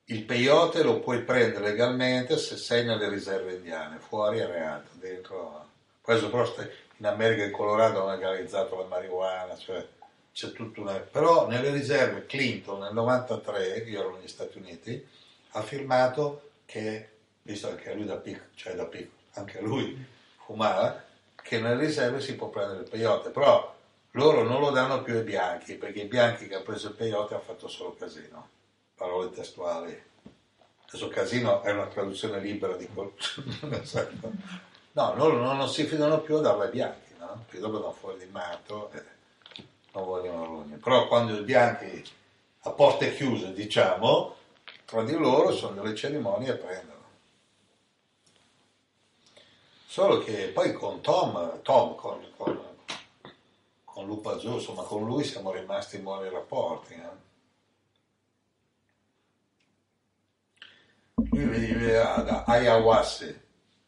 il peyote lo puoi prendere legalmente se sei nelle riserve indiane, fuori è reato, dentro... Poi soprattutto in America e in Colorado hanno legalizzato la marijuana, cioè c'è tutto una... Però nelle riserve Clinton nel 93, io ero negli Stati Uniti, ha firmato che, visto che lui da piccolo, cioè da piccolo, anche lui fumava, che nelle riserve si può prendere il peyote, però loro non lo danno più ai bianchi, perché i bianchi che hanno preso il peyote hanno fatto solo casino, parole testuali. Adesso casino è una traduzione libera di quel... no, loro non, si fidano più a darlo ai bianchi, no? Perché dopo danno fuori di matto e non vogliono rogne. Però quando i bianchi a porte chiuse, diciamo, tra di loro sono delle cerimonie e prendono. Solo che poi con Tom, Tom con, con, con Lupo Azzurro, insomma con lui siamo rimasti in buoni rapporti. Eh? Lui veniva da Ayahuasca,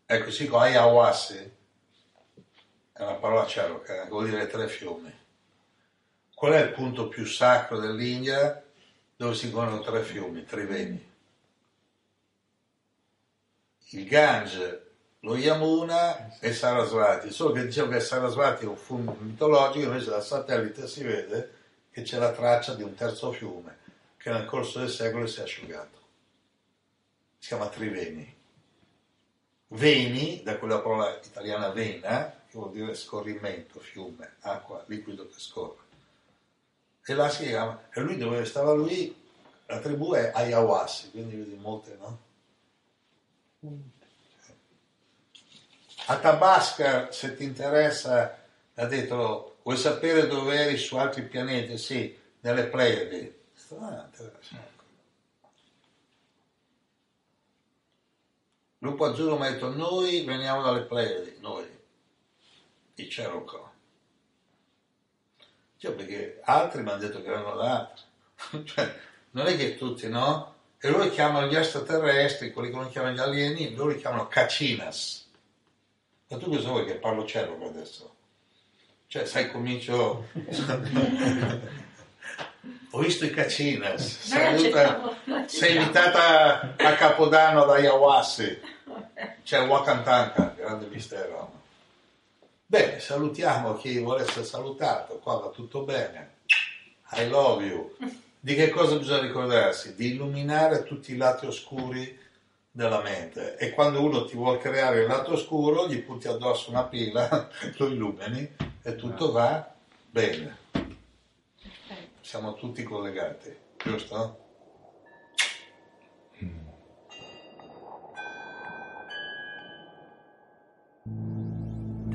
ecco sì, con Ayahuasca è una parola ceroca, che vuol dire tre fiumi. Qual è il punto più sacro dell'India dove si incontrano tre fiumi, Triveni? Il Gange lo Yamuna e Sarasvati, solo che dicevo che Sarasvati è un fiume mitologico, invece dal satellite si vede che c'è la traccia di un terzo fiume che nel corso del secolo si è asciugato. Si chiama Triveni. Veni, da quella parola italiana vena, che vuol dire scorrimento, fiume, acqua, liquido che scorre. E là si chiama, e lui dove stava lui, la tribù è Ayawasi, quindi vedi molte, no? A Tabasca, se ti interessa, ha detto, vuoi sapere dove eri su altri pianeti? Sì, nelle Pleiadi. Lupo Azzurro mi ha detto, noi veniamo dalle Pleiadi, noi, i Cherokee. Cioè, perché altri mi hanno detto che erano da cioè, non è che tutti, no? E loro chiamano gli extraterrestri, quelli che non chiamano gli alieni, loro li chiamano Cacinas ma tu cosa vuoi che parlo cervo adesso? Cioè, sai, comincio... Ho visto i Cacinas, saluta... sei invitata a Capodanno da Yawassi, c'è Wakantanka, grande mistero. Bene, salutiamo chi vuole essere salutato, qua va tutto bene. I love you. Di che cosa bisogna ricordarsi? Di illuminare tutti i lati oscuri della mente. E quando uno ti vuole creare il lato oscuro gli punti addosso una pila, lo illumini e tutto va bene. Siamo tutti collegati, giusto?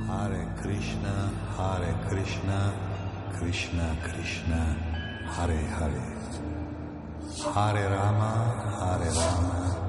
Hare Krishna, Hare Krishna, Krishna Krishna Hare Hare. Hare Rama Hare Rama